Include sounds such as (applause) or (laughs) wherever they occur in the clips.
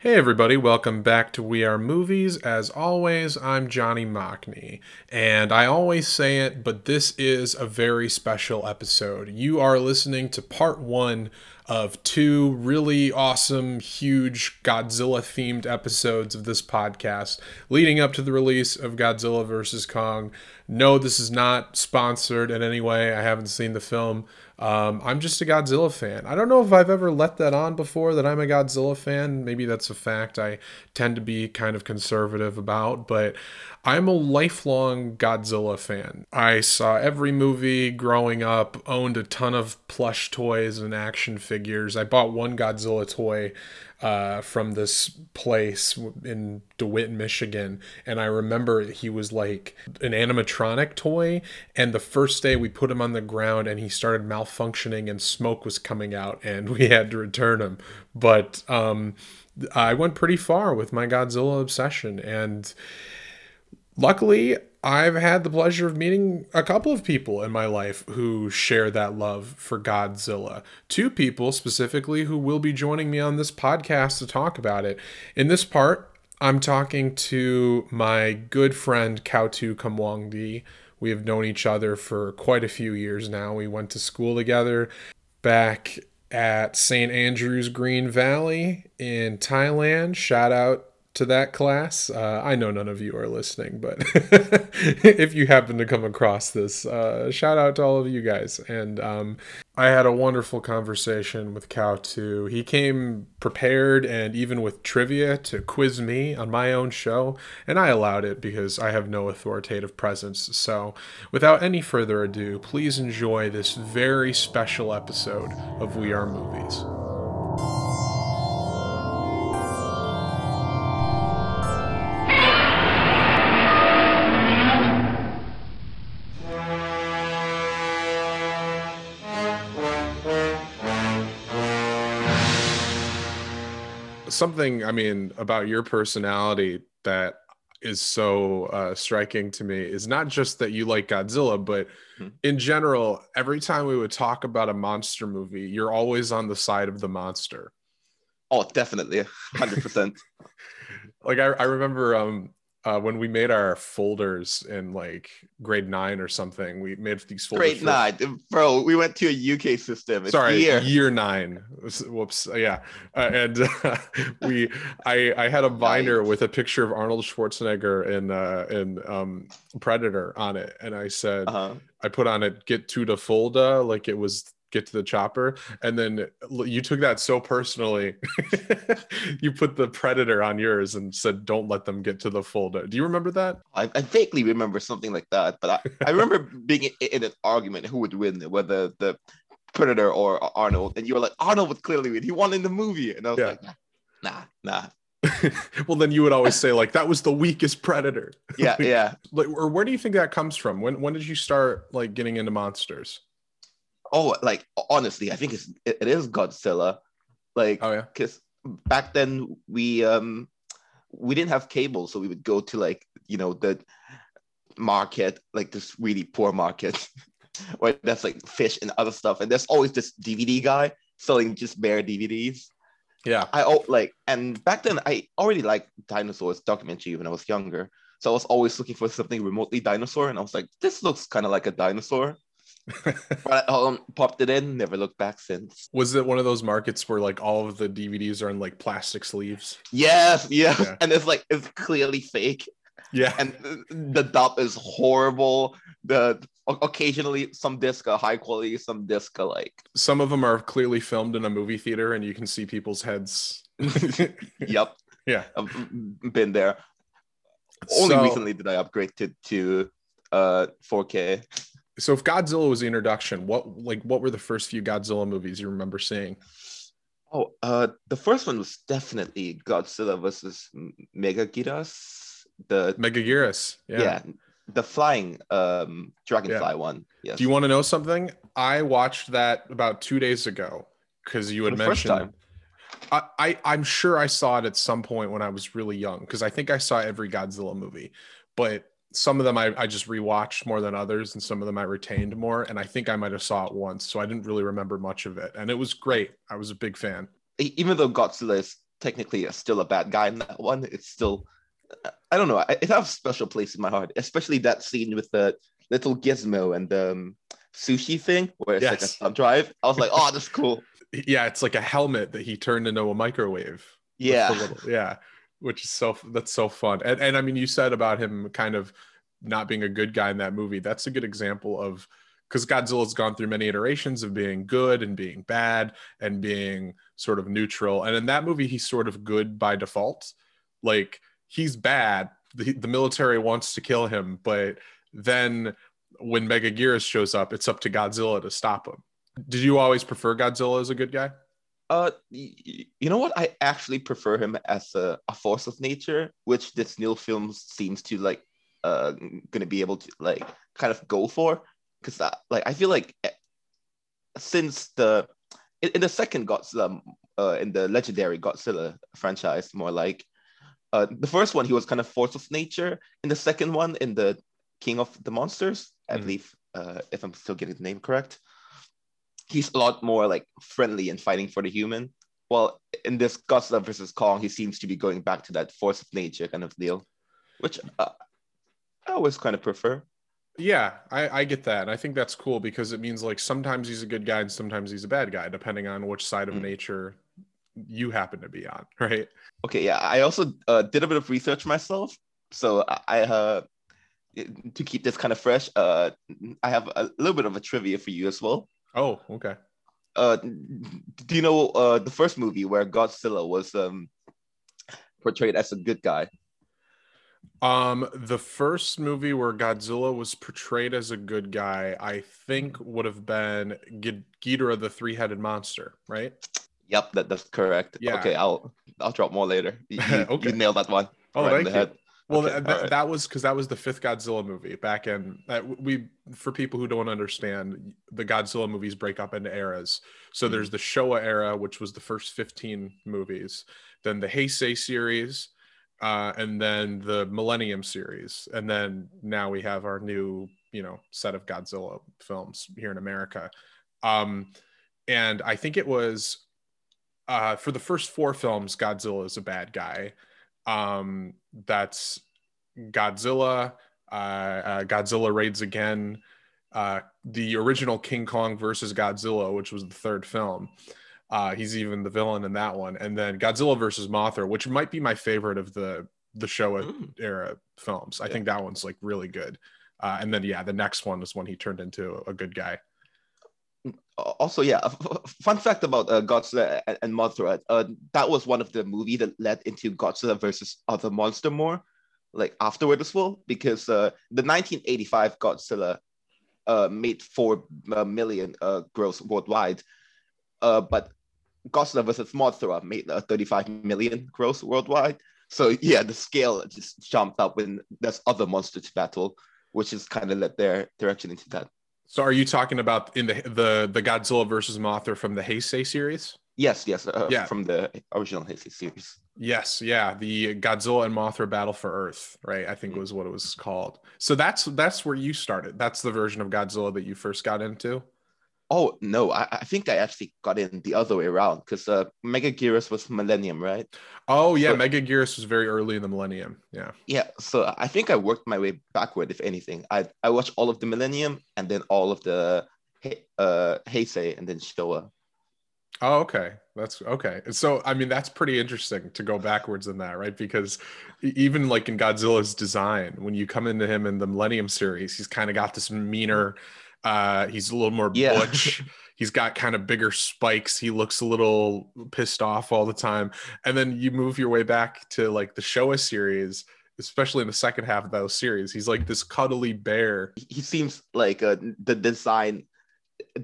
Hey everybody, welcome back to We Are Movies. As always, I'm Johnny Mocny, and I always say it, but this is a very special episode. You are listening to part one of two really awesome, huge Godzilla themed episodes of this podcast leading up to the release of Godzilla vs. Kong. No, this is not sponsored in any way. I haven't seen the film. Um, I'm just a Godzilla fan. I don't know if I've ever let that on before that I'm a Godzilla fan. Maybe that's a fact I tend to be kind of conservative about, but I'm a lifelong Godzilla fan. I saw every movie growing up, owned a ton of plush toys and action figures. I bought one Godzilla toy uh, from this place in DeWitt, Michigan. And I remember he was like an animatronic toy. And the first day we put him on the ground and he started malfunctioning and smoke was coming out and (laughs) we had to return him. But um, I went pretty far with my Godzilla obsession. And luckily, I've had the pleasure of meeting a couple of people in my life who share that love for Godzilla. Two people specifically who will be joining me on this podcast to talk about it. In this part, I'm talking to my good friend Khaotu Kumwongdee. We have known each other for quite a few years now. We went to school together back at St. Andrews Green Valley in Thailand. Shout out to that class. Uh, I know none of you are listening, but (laughs) if you happen to come across this, uh, shout out to all of you guys. And um, I had a wonderful conversation with Khaotu. He came prepared and even with trivia to quiz me on my own show, and I allowed it because I have no authoritative presence. So, without any further ado, please enjoy this very special episode of We Are Movies. Something i mean about your personality that is so uh, striking to me is not just that you like Godzilla, but mm-hmm. in general, every time we would talk about a monster movie, you're always on the side of the monster. Oh, definitely, hundred percent. (laughs) Like I, I remember um, uh, when we made our folders in like grade nine or something, we made these folders. Grade for... nine, bro. We went to a UK system. It's Sorry, year. year nine. Whoops. Yeah, uh, and uh, (laughs) we, I, I had a binder nice. with a picture of Arnold Schwarzenegger in, uh, in um, Predator on it, and I said, uh-huh. I put on it "Get to the folder" like it was get to the chopper and then you took that so personally (laughs) you put the predator on yours and said don't let them get to the folder do you remember that? I, I vaguely remember something like that but i, I remember (laughs) being in, in, an argument who would win whether the predator or arnold and you were like arnold would clearly win. He won in the movie. And i was yeah. like nah nah (laughs) well then you would always say like that was the weakest predator. Yeah yeah. like or where do you think that comes from? When when did you start like getting into monsters oh, like honestly, I think it's it, it is Godzilla. Like, oh yeah, because back then we um we didn't have cable, so we would go to like you know the market, like this really poor market, (laughs) where there's like fish and other stuff, and there's always this DVD guy selling just bare DVDs. Yeah, I oh like, and back then I already liked dinosaurs documentary when I was younger, so I was always looking for something remotely dinosaur, and I was like, this looks kind of like a dinosaur but um, popped it in, never looked back since. Was it one of those markets where like all of the DVDs are in like plastic sleeves? Yes, yes, yeah. (laughs) and it's like it's clearly fake. Yeah, and the dub is horrible. The occasionally some disc are high quality, some disc are like some of them are clearly filmed in a movie theater, and you can see people's heads. (laughs) yep. Yeah, I've been there. Only so, recently did I upgrade to to uh 4K so if Godzilla was the introduction, what like what were the first few Godzilla movies you remember seeing? Oh, uh, the first one was definitely Godzilla versus Megaguirus. The Megaguirus, yeah. yeah, the flying um dragonfly yeah. one. Yes. Do you want to know something? I watched that about two days ago because you had mentioned. I, I I'm sure I saw it at some point when I was really young because I think I saw every Godzilla movie, but some of them I, I just rewatched more than others and some of them I retained more. And I think I might have saw it once. So I didn't really remember much of it. And it was great. I was a big fan. Even though Godzilla is technically still a bad guy in that one. It's still, I don't know. It has a special place in my heart, especially that scene with the little gizmo and the um, sushi thing where it's yes. like a thumb drive. I was like, oh, that's cool. (laughs) Yeah, it's like a helmet that he turned into a microwave. Yeah, little, yeah, which is so that's so fun. And and I mean, you said about him kind of not being a good guy in that movie. That's a good example of because Godzilla's gone through many iterations of being good and being bad and being sort of neutral. And in that movie, he's sort of good by default. Like he's bad. The, the military wants to kill him, but then when Megaguirus shows up, it's up to Godzilla to stop him. Did you always prefer Godzilla as a good guy? Uh, you know what? I actually prefer him as a, a force of nature, which this new film seems to like uh gonna be able to like kind of go for because like I feel like eh, since the in, in the second Godzilla uh in the legendary Godzilla franchise more like uh the first one he was kind of force of nature in the second one in the King of the Monsters I mm. believe uh if I'm still getting the name correct he's a lot more like friendly and fighting for the human well in this Godzilla versus Kong he seems to be going back to that force of nature kind of deal which uh, I always kind of prefer. Yeah, I, I get that. And I think that's cool because it means like sometimes he's a good guy and sometimes he's a bad guy, depending on which side of mm. nature you happen to be on, (laughs) right? Okay, yeah. I also uh, did a bit of research myself. So I, uh, to keep this kind of fresh, uh, I have a little bit of a trivia for you as well. Oh, okay. Uh, do you know uh, the first movie where Godzilla was um, portrayed as a good guy? Um, the first movie where Godzilla was portrayed as a good guy, I think, would have been G- Ghidorah, the three-headed monster, right? Yep, that, that's correct. Yeah. Okay, I'll I'll drop more later. You, (laughs) okay. you nailed that one. Oh, right thank you. Well, okay, th- right. that was because that was the fifth Godzilla movie back in. Uh, we for people who don't understand, the Godzilla movies break up into eras. So mm-hmm. there's the Showa era, which was the first 15 movies. Then the Heisei series, uh, and then the Millennium series, and then now we have our new, you know, set of Godzilla films here in America. Um, and I think it was uh, for the first four films, Godzilla is a bad guy. Um, that's Godzilla, uh, uh, Godzilla raids again, uh, the original King Kong versus Godzilla, which was the third film. Uh, he's even the villain in that one, and then Godzilla versus Mothra, which might be my favorite of the the Showa mm. era films. I yeah. think that one's like really good. Uh, and then yeah, the next one is when he turned into a good guy. Also, yeah, fun fact about uh, Godzilla and Mothra. Uh, that was one of the movie that led into Godzilla versus other monster more, like afterward as well, because uh, the 1985 Godzilla uh, made four uh, uh, gross worldwide, but Godzilla versus Mothra made uh, 35 million gross worldwide. So yeah, the scale just jumped up when there's other monsters to battle, which is kind of led their direction into that. So are you talking about in the the the Godzilla versus Mothra from the Heisei series? Yes, yes, uh, yeah, from the original Heisei series. Yes, yeah, the Godzilla and Mothra Battle for Earth, right? I think mm-hmm. was what it was called. So that's that's where you started. That's the version of Godzilla that you first got into. Oh no, I, I think I actually got in the other way around because uh, Megaguirus was Millennium, right? Oh yeah, so, Megaguirus was very early in the Millennium. Yeah. Yeah, so I think I worked my way backward, if anything. I I watched all of the Millennium and then all of the uh Heisei and then Showa. Oh, okay. That's okay. So, I mean, that's pretty interesting to go backwards in that, right? Because even like in Godzilla's design, when you come into him in the Millennium series, he's kind of got this meaner. Uh, he's a little more yeah. butch. (laughs) he's got kind of bigger spikes. He looks a little pissed off all the time. And then you move your way back to like the Showa series, especially in the second half of those series. He's like this cuddly bear. He seems like uh, the design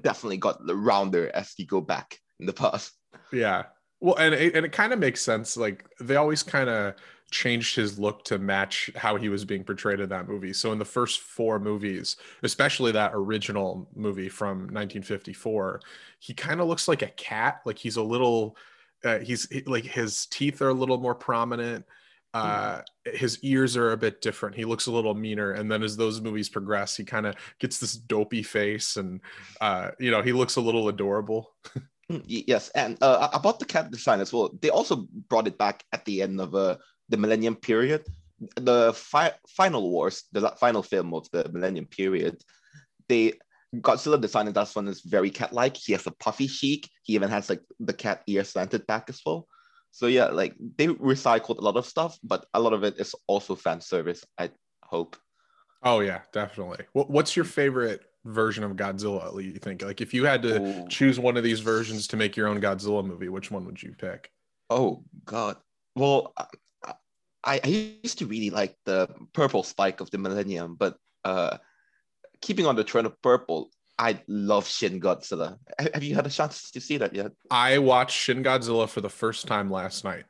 definitely got rounder as you go back in the past. Yeah. Well, and it, and it kind of makes sense. Like they always kind of changed his look to match how he was being portrayed in that movie. So in the first four movies, especially that original movie from 1954, he kind of looks like a cat. Like he's a little, uh, he's like his teeth are a little more prominent. Uh, his ears are a bit different. He looks a little meaner. And then as those movies progress, he kind of gets this dopey face and, uh, you know, he looks a little adorable. (laughs) Mm, yes, and uh, about the cat design as well, they also brought it back at the end of uh, the Millennium period. The fi- final wars, the final film of the Millennium period, they Godzilla design in that one is very cat-like. He has a puffy cheek. He even has like the cat ear slanted back as well. So yeah, like they recycled a lot of stuff, but a lot of it is also fan service. I hope. Oh yeah, definitely. What's your favorite version of Godzilla? You think like if you had to Ooh. choose one of these versions to make your own Godzilla movie, which one would you pick? Oh God. Well, I, I used to really like the purple spike of the Millennium, but uh, keeping on the trend of purple, I love Shin Godzilla. Have you had a chance to see that yet? I watched Shin Godzilla for the first time last night.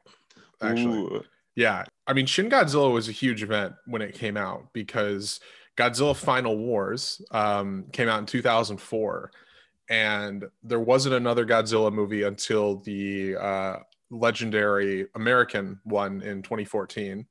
Actually, Ooh. yeah. I mean, Shin Godzilla was a huge event when it came out because Godzilla Final Wars um, came out in 2004, and there wasn't another Godzilla movie until the uh, legendary American one in 2014.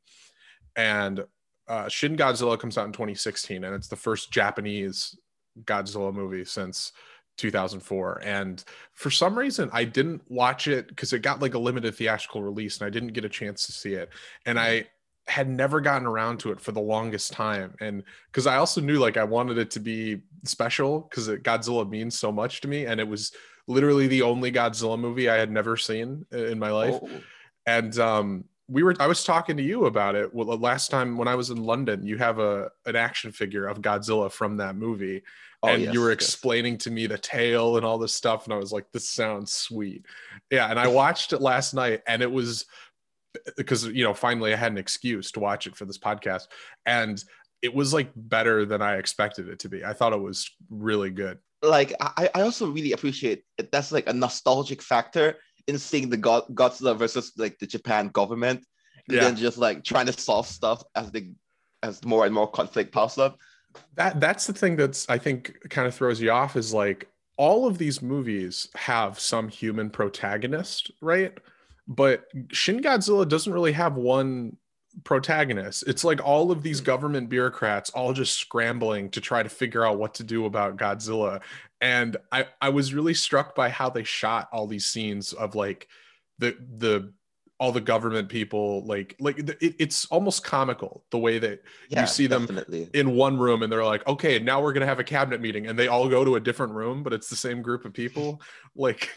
And uh, Shin Godzilla comes out in 2016, and it's the first Japanese Godzilla movie since 2004. And for some reason, I didn't watch it because it got like a limited theatrical release, and I didn't get a chance to see it. And I had never gotten around to it for the longest time and because i also knew like i wanted it to be special because godzilla means so much to me and it was literally the only godzilla movie i had never seen in my life oh. and um we were i was talking to you about it well, last time when i was in london you have a an action figure of godzilla from that movie oh, and yes, you were explaining yes. to me the tale and all this stuff and i was like this sounds sweet yeah and i watched it last night and it was because you know finally i had an excuse to watch it for this podcast and it was like better than i expected it to be i thought it was really good like i, I also really appreciate it. that's like a nostalgic factor in seeing the God, godzilla versus like the japan government and yeah. then just like trying to solve stuff as the as more and more conflict piles up that that's the thing that's i think kind of throws you off is like all of these movies have some human protagonist right but Shin Godzilla doesn't really have one protagonist. It's like all of these government bureaucrats all just scrambling to try to figure out what to do about Godzilla. And I, I was really struck by how they shot all these scenes of like the the all the government people like like it, it's almost comical the way that yeah, you see them definitely. in one room and they're like okay now we're gonna have a cabinet meeting and they all go to a different room but it's the same group of people like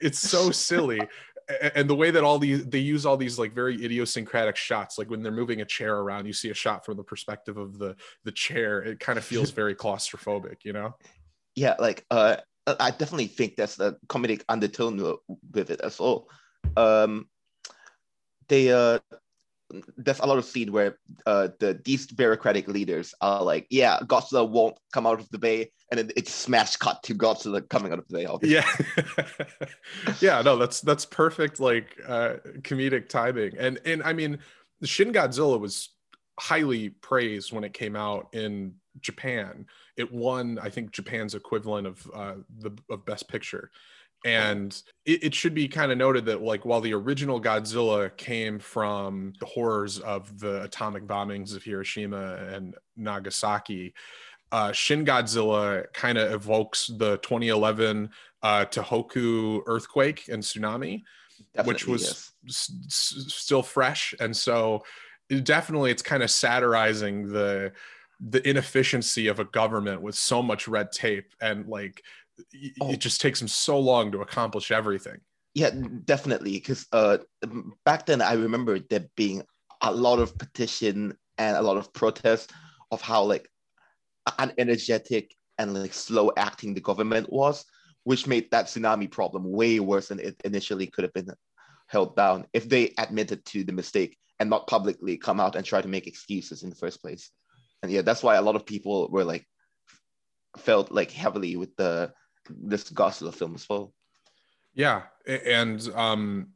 it's so (laughs) silly and the way that all these they use all these like very idiosyncratic shots like when they're moving a chair around you see a shot from the perspective of the the chair it kind of (laughs) feels very claustrophobic you know? Yeah like uh i definitely think that's the comedic undertone with it as well. Um they uh there's a lot of scene where uh, the these bureaucratic leaders are like, yeah, Godzilla won't come out of the bay, and then it's smash cut to Godzilla coming out of the bay. Obviously. Yeah, (laughs) yeah, no, that's that's perfect, like uh, comedic timing, and and I mean, Shin Godzilla was highly praised when it came out in Japan. It won, I think, Japan's equivalent of uh, the of Best Picture and it, it should be kind of noted that like while the original godzilla came from the horrors of the atomic bombings of hiroshima and nagasaki uh, Shin Godzilla kind of evokes the 2011 uh, Tohoku earthquake and tsunami, definitely, which was yes. s- still fresh, and so it definitely it's kind of satirizing the the inefficiency of a government with so much red tape and like oh. it just takes them so long to accomplish everything. Yeah, definitely. Because uh, back then, I remember there being a lot of petition and a lot of protest of how like unenergetic and like slow acting the government was, which made that tsunami problem way worse than it initially could have been held down if they admitted to the mistake and not publicly come out and try to make excuses in the first place. And yeah, that's why a lot of people were like felt like heavily with the this Godzilla film as well. Yeah, and um,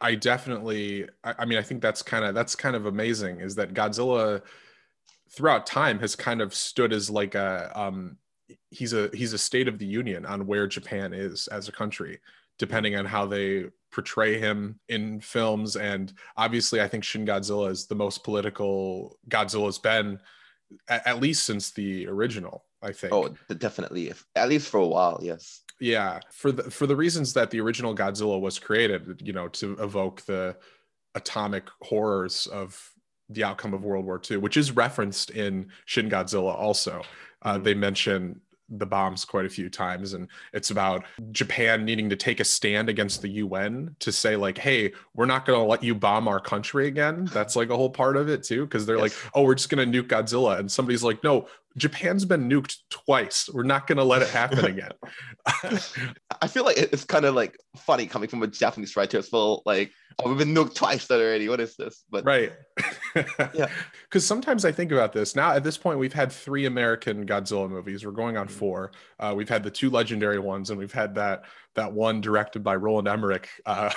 I definitely, I, I mean, I think that's kind of that's kind of amazing. Is that Godzilla throughout time has kind of stood as like a um, he's a he's a state of the union on where Japan is as a country, depending on how they portray him in films. And obviously, I think Shin Godzilla is the most political Godzilla's been, at least since the original I think. Oh, definitely. If, at least for a while, yes. Yeah, for the for the reasons that the original Godzilla was created, you know, to evoke the atomic horrors of the outcome of World War II, which is referenced in Shin Godzilla also. Uh, mm-hmm. They mention the bombs quite a few times and it's about japan needing to take a stand against the un to say like hey we're not going to let you bomb our country again that's like a whole part of it too because they're (laughs) yes. like oh we're just going to nuke godzilla and somebody's like no Japan's been nuked twice. We're not going to let it happen again. (laughs) (laughs) I feel like it's kind of like funny coming from a Japanese writer It's well. Like, oh, we've been nuked twice already. What is this? But right. yeah. (laughs) Because sometimes I think about this. Now, at this point, we've had three American Godzilla movies. We're going on mm-hmm. four. Uh, we've had the two legendary ones, and we've had that that one directed by Roland Emmerich, uh,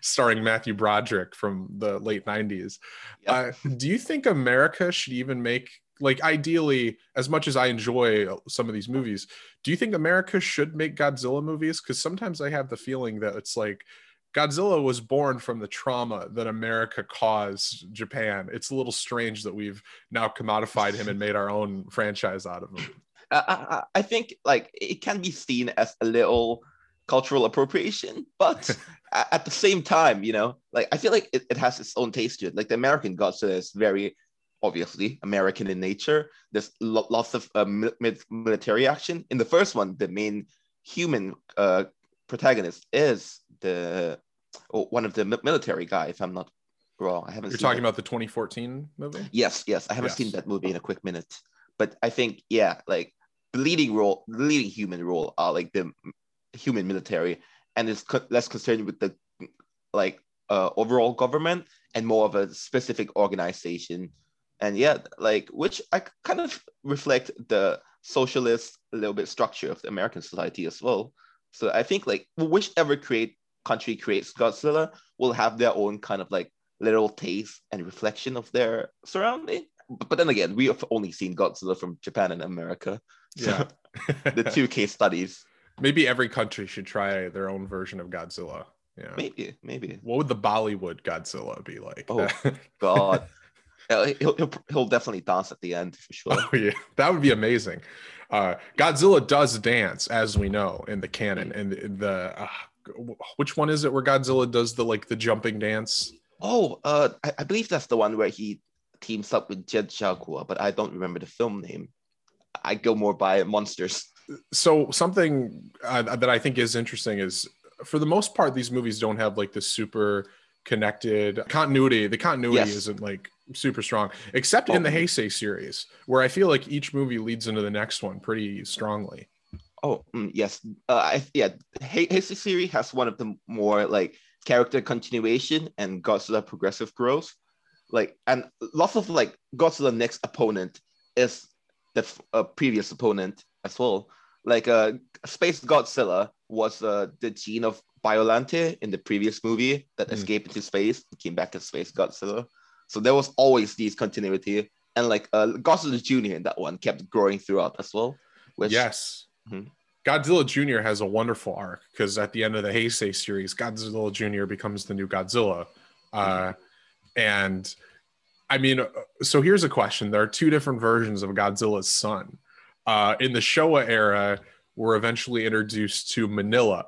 starring Matthew Broderick from the late 90s. Uh, do you think America should even make like ideally as much as i enjoy some of these movies do you think america should make godzilla movies? Because sometimes i have the feeling that it's like godzilla was born from the trauma that america caused japan. It's a little strange that we've now commodified him and made our own franchise out of him. I, I think like it can be seen as a little cultural appropriation but (laughs) at the same time you know like i feel like it, it has its own taste to it. Like the american godzilla is very obviously American in nature. There's lo- lots of uh, military action. In the first one, the main human uh, protagonist is the oh, one of the military guy. If I'm not wrong, I haven't. You're talking it. about the 2014 movie. Yes, yes, I haven't yes. seen that movie in a quick minute, but I think yeah, like the leading role, the leading human role are like the human military, and it's co- less concerned with the like uh, overall government and more of a specific organization and yeah like which i kind of reflect the socialist a little bit structure of the american society as well. So i think like whichever create country creates godzilla will have their own kind of like little taste and reflection of their surrounding. But then again we have only seen godzilla from japan and america. So yeah. (laughs) the two case studies. Maybe every country should try their own version of godzilla. Yeah. Maybe maybe. What would the bollywood godzilla be like? Oh (laughs) god he'll, he'll, he'll definitely dance at the end for sure. (laughs) Oh yeah, that would be amazing. Uh, Godzilla does dance, as we know in the canon, and the, the uh, which one is it where Godzilla does the like the jumping dance? Oh, uh, I, I believe that's the one where he teams up with Jet Jaguar, but I don't remember the film name. I go more by monsters. So something uh, that I think is interesting is, for the most part, these movies don't have like the super connected continuity. The continuity yes. isn't like super strong, except oh. in the oh. Heisei series, where I feel like each movie leads into the next one pretty strongly. Oh mm, yes, uh, I, yeah. Heisei series has one of the more like character continuation and Godzilla progressive growth. Like and lots of like Godzilla next opponent is the uh, previous opponent as well. Like uh, Space Godzilla was uh, the gene of Biolante in the previous movie that mm. escaped into space, came back as Space Godzilla. So there was always these continuity, and like uh, Godzilla Junior in that one kept growing throughout as well. Which, yes, mm-hmm. Godzilla Junior has a wonderful arc because at the end of the Heisei series, Godzilla Junior becomes the new Godzilla, uh, mm-hmm. and I mean, uh, so here's a question: There are two different versions of Godzilla's son. Uh, in the Showa era, we're eventually introduced to Minilla,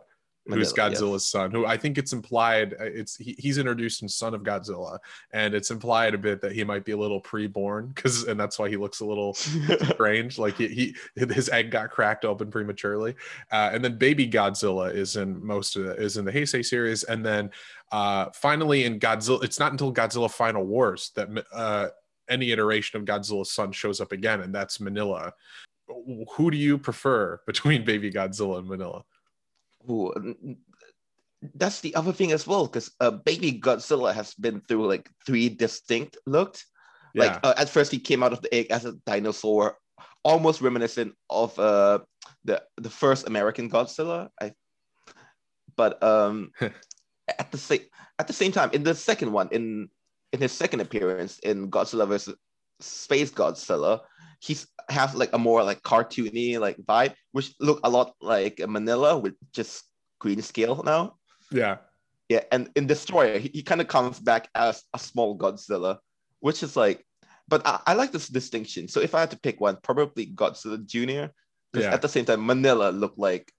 who's Godzilla's yes. son, who I think it's implied uh, it's he, he's introduced in Son of Godzilla, and it's implied a bit that he might be a little pre-born because and that's why he looks a little (laughs) strange, like he, he his egg got cracked open prematurely. Uh, and then Baby Godzilla is in most of the is in the Heisei series, and then uh, finally in Godzilla, it's not until Godzilla Final Wars that uh, any iteration of Godzilla's son shows up again, and that's Minilla. Who do you prefer between Baby Godzilla and Minilla? Ooh, that's the other thing as well, because uh, Baby Godzilla has been through like three distinct looks. Yeah. Like uh, at first, he came out of the egg as a dinosaur, almost reminiscent of uh, the the first American Godzilla. I, but um, (laughs) at the same at the same time, in the second one, in in his second appearance in Godzilla versus Space Godzilla, he's has like a more like cartoony like vibe, which look a lot like Minilla with just green scale now. Yeah. Yeah, and in Destroyer, he, he kind of comes back as a small Godzilla, which is like but I, I, like this distinction. So if I had to pick one, probably Godzilla Jr. Because yeah. at the same time, Minilla looked like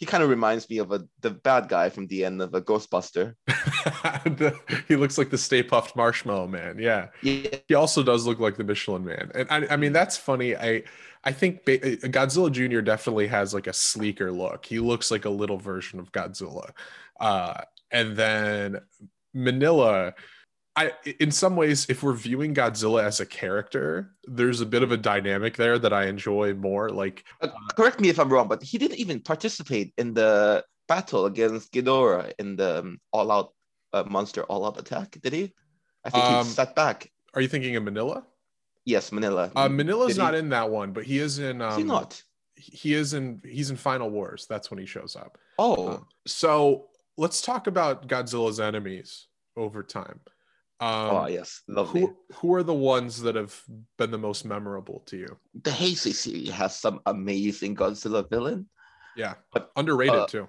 he kind of reminds me of a the bad guy from the end of a Ghostbuster. (laughs) the, he looks like the Stay Puft Marshmallow Man. Yeah. yeah. He also does look like the Michelin Man, and I, I mean that's funny. I I think Godzilla Jr. definitely has like a sleeker look. He looks like a little version of Godzilla, uh, and then Minilla I in some ways, if we're viewing Godzilla as a character, there's a bit of a dynamic there that I enjoy more. Like, uh, correct me if I'm wrong, but he didn't even participate in the battle against Ghidorah in the um, All Out uh, Monster All Out Attack. Did he? I think um, he sat back. Are you thinking of Minilla? Yes, Minilla. Uh, Minilla's not in that one, but he is in. Um, is he not? He is in. He's in Final Wars. That's when he shows up. Oh, uh, so let's talk about Godzilla's enemies over time. Um, oh yes, lovely. Who, who are the ones that have been the most memorable to you? The Heisei series has some amazing Godzilla villain. Yeah, but underrated uh, too.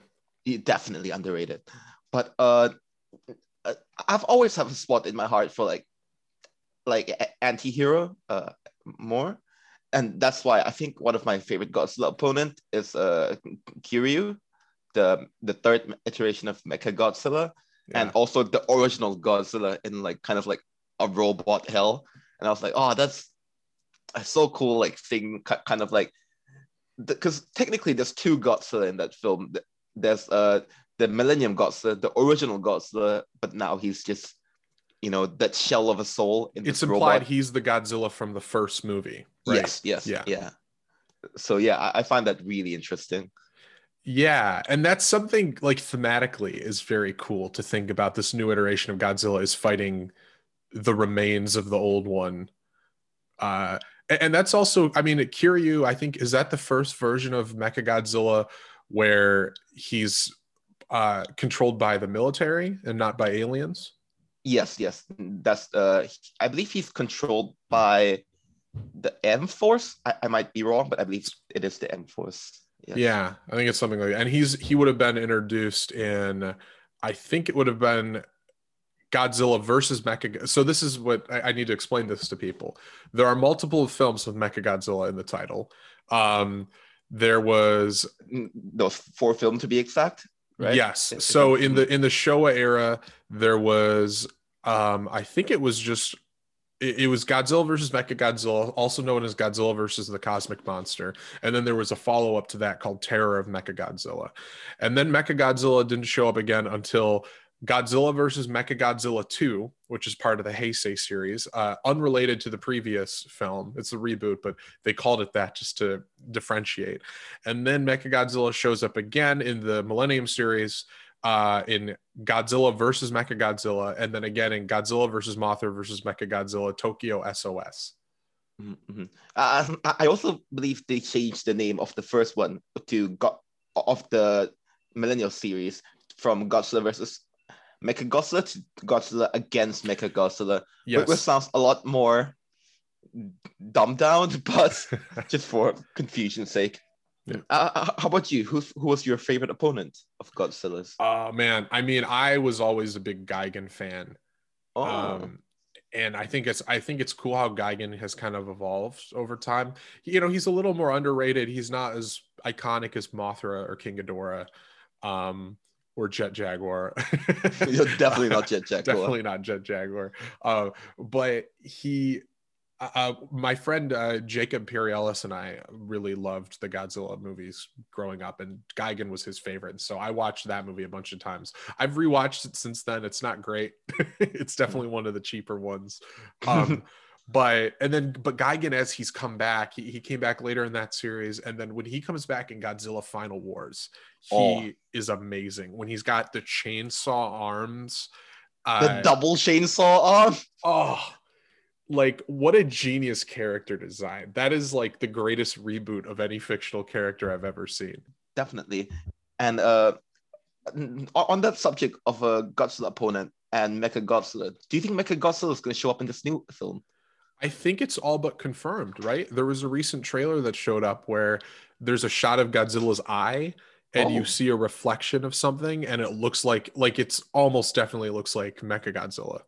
Definitely underrated. But uh, uh, I've always have a spot in my heart for like, like anti-hero uh more, and that's why I think one of my favorite Godzilla opponent is uh Kiryu, the the third iteration of Mecha Godzilla yeah. and also the original Godzilla in like kind of like a robot hell. And I was like, oh, that's, that's so cool. Like seeing kind of like, because technically there's two Godzilla in that film. There's uh the Millennium Godzilla, the original Godzilla, but now he's just you know that shell of a soul. it's implied robot. he's the Godzilla from the first movie. Right? Yes, yes, yeah, yeah. So yeah, I, I find that really interesting. Yeah, and that's something like thematically is very cool to think about. This new iteration of Godzilla is fighting the remains of the old one. Uh, and that's also, I mean, Kiryu, I think, is that the first version of Mecha Godzilla where he's uh, controlled by the military and not by aliens? Yes, yes, that's. Uh, I believe he's controlled by the M Force. I, I might be wrong, but I believe it is the M Force. Yes. Yeah, I think it's something like that. And he's he would have been introduced in I think it would have been Godzilla versus Mecha. So this is what I, I, need to explain this to people. There are multiple films with Mecha Godzilla in the title. Um, there was those four films to be exact. Right? Yes. So in the in the Showa era, there was um, I think it was just it, was Godzilla versus Mecha Godzilla, also known as Godzilla versus the Cosmic Monster. And then there was a follow up to that called Terror of Mecha Godzilla. And then Mecha Godzilla didn't show up again until Godzilla versus Mecha Godzilla 2, which is part of the Heisei series, uh, unrelated to the previous film. It's a reboot, but they called it that just to differentiate. And then Mecha Godzilla shows up again in the Millennium series uh, in Godzilla versus Mecha Godzilla, and then again in Godzilla versus Mothra versus Mecha Godzilla Tokyo SOS. Mm-hmm. Uh, I also believe they changed the name of the first one to God of the Millennial series from Godzilla versus Mecha Godzilla to Godzilla against Mecha Godzilla, yes. which sounds a lot more dumbed down, (laughs) but just for confusion's sake. Yeah. Uh, uh, how about you? Who who was your favorite opponent of Godzilla's? Oh uh, man, I mean, I was always a big Gigan fan. Oh. Um, and I think it's I think it's cool how Gigan has kind of evolved over time. You know, he's a little more underrated. He's not as iconic as Mothra or King Ghidorah, um, or Jet Jaguar. (laughs) You're definitely not (laughs) Jet Jaguar. definitely not Jet Jaguar. Uh, but he uh, my friend uh, Jacob Perielis and I really loved the Godzilla movies growing up, and Gigan was his favorite. And so I watched that movie a bunch of times. I've rewatched it since then. It's not great. (laughs) it's definitely one of the cheaper ones. (laughs) Um, but and then but Gigan as he's come back, he, he came back later in that series, and then when he comes back in Godzilla Final Wars, he oh. is amazing. When he's got the chainsaw arms, the uh, double chainsaw arm. Oh like what a genius character design. That is like the greatest reboot of any fictional character i've ever seen. Definitely. And uh on that subject of a godzilla opponent and mecha godzilla do you think mecha godzilla is going to show up in this new film? I think it's all but confirmed right? There was a recent trailer that showed up where there's a shot of godzilla's eye and oh. you see a reflection of something and it looks like like it's almost definitely looks like mecha godzilla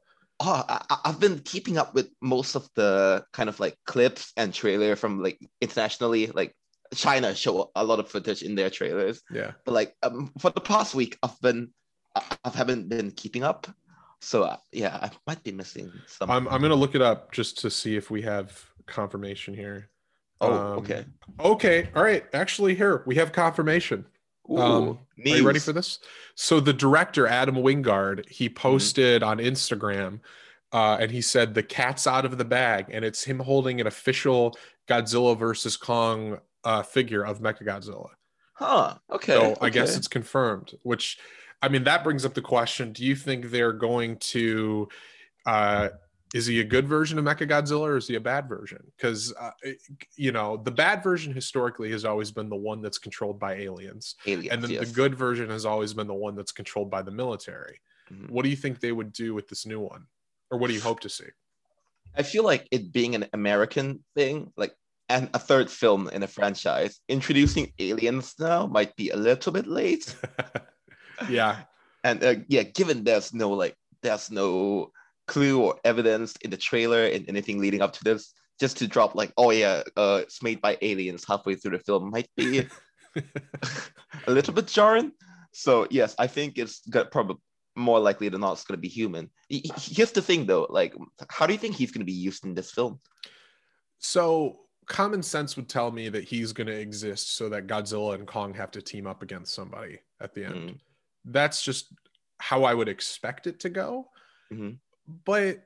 Oh, I, I've been keeping up with most of the kind of like clips and trailer from like internationally, like China show a lot of footage in their trailers. Yeah. But like um, for the past week, I've been I haven't been keeping up. So uh, yeah, I might be missing some. I'm I'm gonna look it up just to see if we have confirmation here. Oh, um, okay. Okay. All right. Actually, here we have confirmation. Ooh, um, are you ready for this? So the director Adam Wingard he mm-hmm. posted mm-hmm. on Instagram, uh, and he said the cat's out of the bag, and it's him holding an official Godzilla versus Kong uh, figure of Mechagodzilla. Huh. Okay. So okay. I guess it's confirmed. Which, I mean, that brings up the question: Do you think they're going to? Uh, is he a good version of Mechagodzilla or is he a bad version? Because uh, you know the bad version historically has always been the one that's controlled by aliens, aliens and then yes. the good version has always been the one that's controlled by the military. Mm-hmm. What do you think they would do with this new one, or what do you hope to see? I feel like it being an American thing, like and a third film in a franchise, introducing aliens now might be a little bit late. (laughs) yeah, and uh, yeah, given there's no like there's no clue or evidence in the trailer and anything leading up to this, just to drop like, oh yeah, uh, it's made by aliens halfway through the film might be (laughs) a little bit jarring. So yes, I think it's got probably more likely than not it's going to be human. Here's the thing though, like, how do you think he's going to be used in this film? So common sense would tell me that he's going to exist so that Godzilla and Kong have to team up against somebody at the end. Mm. That's just how I would expect it to go. Mm-hmm but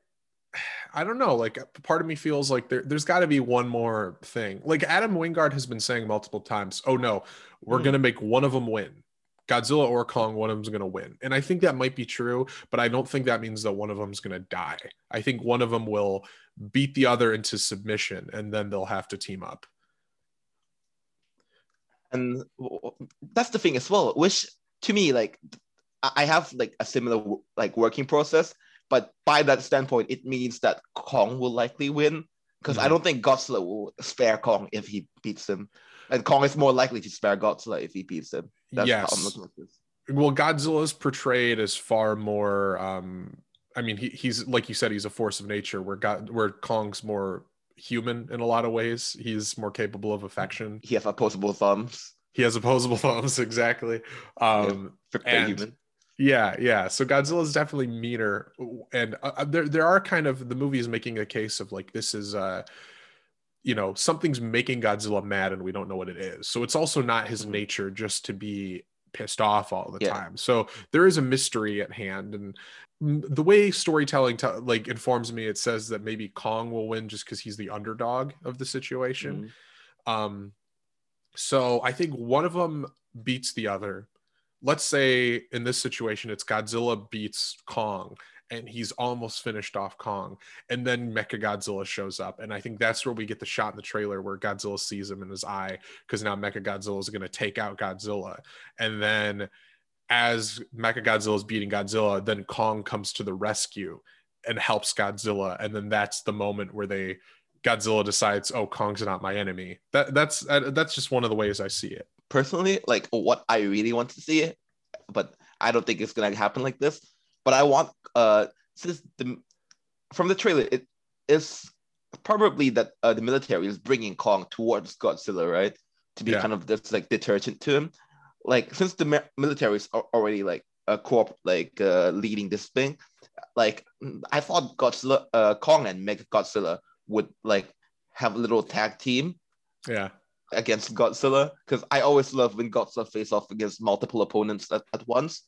I don't know. Like, part of me feels like there, there's got to be one more thing. Like, Adam Wingard has been saying multiple times, oh no, we're mm. going to make one of them win. Godzilla or Kong, one of them's going to win. And I think that might be true, but I don't think that means that one of them's going to die. I think one of them will beat the other into submission and then they'll have to team up. And that's the thing as well, which to me, like, I have like a similar like working process but by that standpoint, it means that Kong will likely win because mm-hmm. I don't think Godzilla will spare Kong if he beats him, and Kong is more likely to spare Godzilla if he beats him. That's yes. Well, Godzilla is portrayed as far more. Um, I mean, he, he's like you said, he's a force of nature. Where God, where Kong's more human in a lot of ways. He's more capable of affection. He has opposable thumbs. He has opposable (laughs) thumbs, exactly. Um, yeah, and, human. Yeah, yeah. So Godzilla is definitely meaner, and uh, uh, there there are kind of the movie is making a case of like this is uh, you know, something's making Godzilla mad, and we don't know what it is. So it's also not his mm-hmm. nature just to be pissed off all the yeah. time. So there is a mystery at hand, and the way storytelling t- like informs me, it says that maybe Kong will win just because he's the underdog of the situation. Mm-hmm. Um, so I think one of them beats the other let's say in this situation it's Godzilla beats Kong and he's almost finished off Kong and then Mecha Godzilla shows up. And I think that's where we get the shot in the trailer where Godzilla sees him in his eye because now Mecha Godzilla is going to take out Godzilla. And then as Mecha Godzilla is beating Godzilla then Kong comes to the rescue and helps Godzilla. And then that's the moment where they Godzilla decides oh Kong's not my enemy. That that's uh, that's just one of the ways I see it personally, like what I really want to see, but I don't think it's gonna happen like this. But I want uh since the from the trailer it is probably that uh, the military is bringing Kong towards Godzilla, right? To be yeah. kind of this like detergent to him. Like since the military is already like a co-op like uh, leading this thing, like I thought Godzilla, uh, Kong and Mega Godzilla would like have a little tag team. Yeah against Godzilla because I always love when Godzilla face off against multiple opponents at, at once.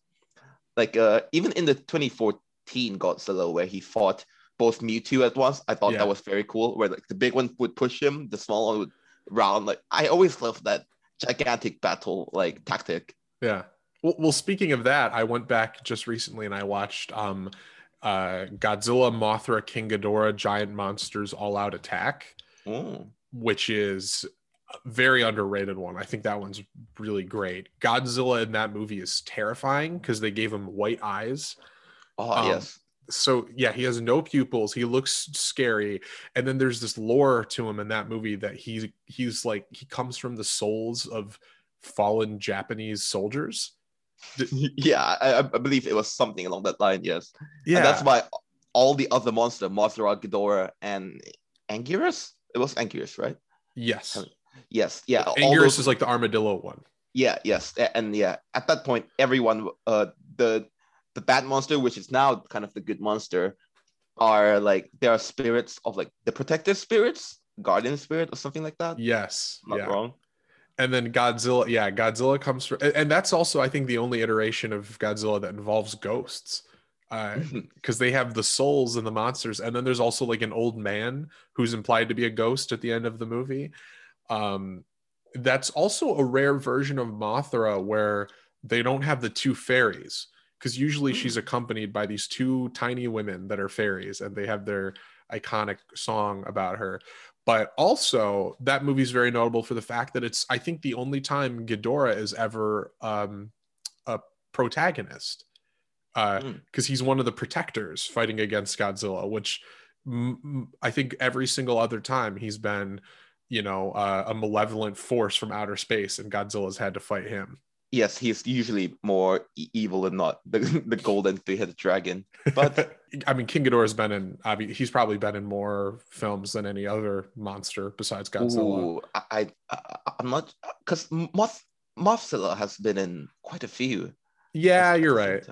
Like uh, even in the 2014 Godzilla where he fought both MUTO at once, I thought yeah. that was very cool. Where like the big one would push him, the small one would round. Like I always love that gigantic battle like tactic. Yeah. Well, well, speaking of that, I went back just recently and I watched um, uh, Godzilla, Mothra, King Ghidorah, Giant Monsters All Out Attack, mm. which is very underrated one. I think that one's really great. Godzilla in that movie is terrifying because they gave him white eyes. Oh um, yes. So yeah, he has no pupils. He looks scary, and then there's this lore to him in that movie that he's he's like he comes from the souls of fallen Japanese soldiers. (laughs) yeah, I, I believe it was something along that line. Yes. Yeah. And that's why all the other monster, Mothra, Ghidorah, and Anguirus. It was Anguirus, right? Yes. Yes. Yeah. Anguirus those... is like the armadillo one. Yeah. Yes. And yeah, at that point, everyone, uh, the the bad monster, which is now kind of the good monster, are like there are spirits of like the protective spirits, guardian spirit, or something like that. Yes. not yeah. wrong and then Godzilla, yeah, Godzilla comes from, and that's also I think the only iteration of Godzilla that involves ghosts, because uh, (laughs) they have the souls and the monsters, and then there's also like an old man who's implied to be a ghost at the end of the movie. Um, that's also a rare version of Mothra where they don't have the two fairies, because usually she's hmm. accompanied by these two tiny women that are fairies, and they have their iconic song about her but also that movie is very notable for the fact that it's i think the only time Ghidorah is ever um, a protagonist because uh, mm. he's one of the protectors fighting against godzilla which m- I think every single other time he's been you know uh, a malevolent force from outer space and godzilla's had to fight him yes, he's usually more evil than not the, (laughs) the golden three-headed dragon. But (laughs) I mean, King Ghidorah has been in. I mean, he's probably been in more films than any other monster besides Godzilla. Ooh, I, I am not because Moth Mothzilla has been in quite a few. Yeah, you're right.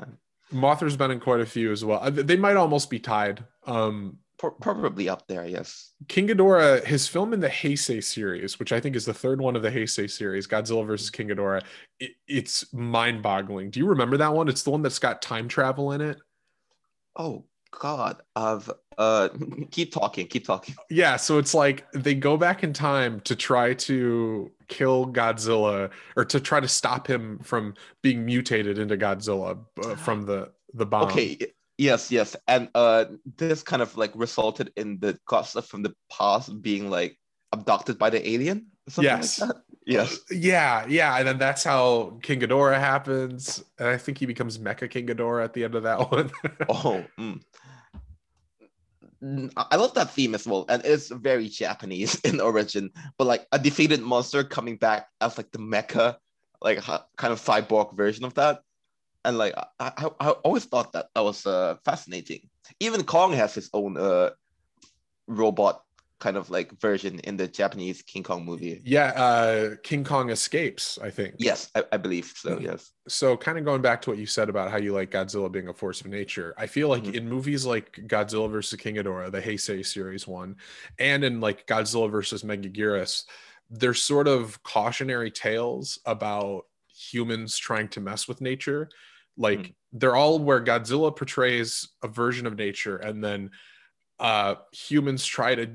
Mothra's been in quite a few as well. They might almost be tied. Um, probably up there, yes. King Ghidorah, his film in the Heisei series, which I think is the third one of the Heisei series, Godzilla versus King Ghidorah, it, it's mind-boggling. Do you remember that one? It's the one that's got time travel in it. Oh God, of uh, (laughs) keep talking, keep talking. Yeah, so it's like they go back in time to try to kill Godzilla or to try to stop him from being mutated into Godzilla uh, from the the bomb. Okay, Yes, yes, and uh, this kind of like resulted in the Godzilla from the past being like abducted by the alien. Yes. Like yes. Yeah, yeah, and then that's how King Ghidorah happens, and I think he becomes Mecha King Ghidorah at the end of that (laughs) one. oh. Mm. I love that theme as well, and it's very Japanese (laughs) in origin. But like a defeated monster coming back as like the mecha, like kind of cyborg version of that and like I, I, I always thought that that was uh, fascinating. Even Kong has his own uh, robot kind of like version in the Japanese King Kong movie. Yeah, uh, King Kong escapes. I think. Yes, I, I believe so. Mm-hmm. Yes. So, kind of going back to what you said about how you like Godzilla being a force of nature, I feel like mm-hmm. in movies like Godzilla versus King Ghidorah, the Heisei series one, and in like Godzilla versus Megaguirus, there's sort of cautionary tales about humans trying to mess with nature like mm. they're all where Godzilla portrays a version of nature, and then uh, humans try to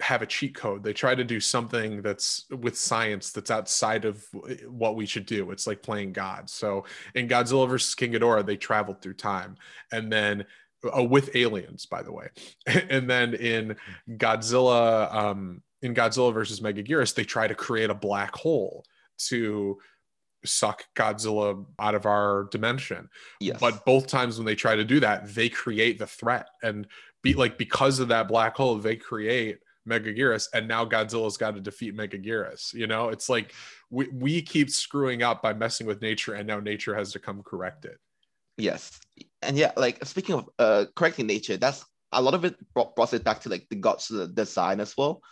have a cheat code. They try to do something that's with science that's outside of what we should do. It's like playing God. So in Godzilla versus King Ghidorah, they traveled through time, and then uh, with aliens, by the way. (laughs) and then in Godzilla, um, in Godzilla versus Megaguirus, they try to create a black hole to suck Godzilla out of our dimension. Yes. But both times when they try to do that, they create the threat and be like because of that black hole, they create Megaguirus, and now Godzilla's got to defeat Megaguirus. You know, it's like we, we keep screwing up by messing with nature, and now nature has to come correct it. Yes, and yeah, like speaking of uh correcting nature, that's a lot of it brought, brought it back to like the Godzilla design as well.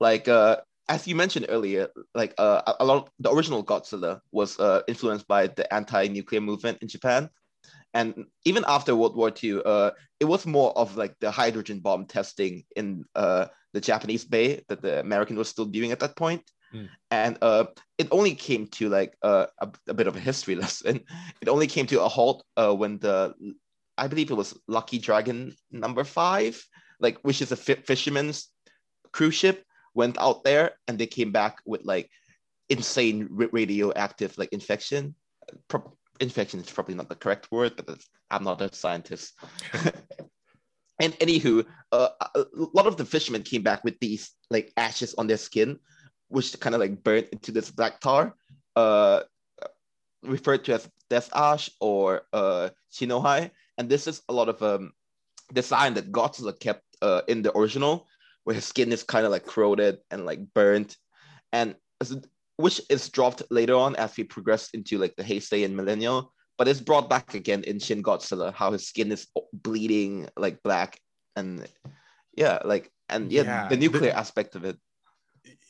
Like uh as you mentioned earlier, like uh, a lot the original Godzilla was uh, influenced by the anti-nuclear movement in Japan, and even after World War II, uh, it was more of like the hydrogen bomb testing in uh, the Japanese Bay that the American was still doing at that point. Mm. And uh, it only came to like uh, a, a, bit of a history (laughs) lesson. It only came to a halt uh, when the, I believe it was Lucky Dragon number five, like which is a fisherman's cruise ship went out there and they came back with like insane radioactive like infection. Pro- infection is probably not the correct word, but I'm not a scientist. (laughs) and anywho, uh, a lot of the fishermen came back with these like ashes on their skin, which kind of like burnt into this black tar, uh, referred to as death ash or uh, shinohai. And this is a lot of um, design that Godzilla kept uh, in the original where his skin is kind of like corroded and like burnt, and which is dropped later on as we progress into like the Heisei and Millennial. but it's brought back again in Shin Godzilla, how his skin is bleeding like black, and yeah, like and yeah, yeah the nuclear the, aspect of it.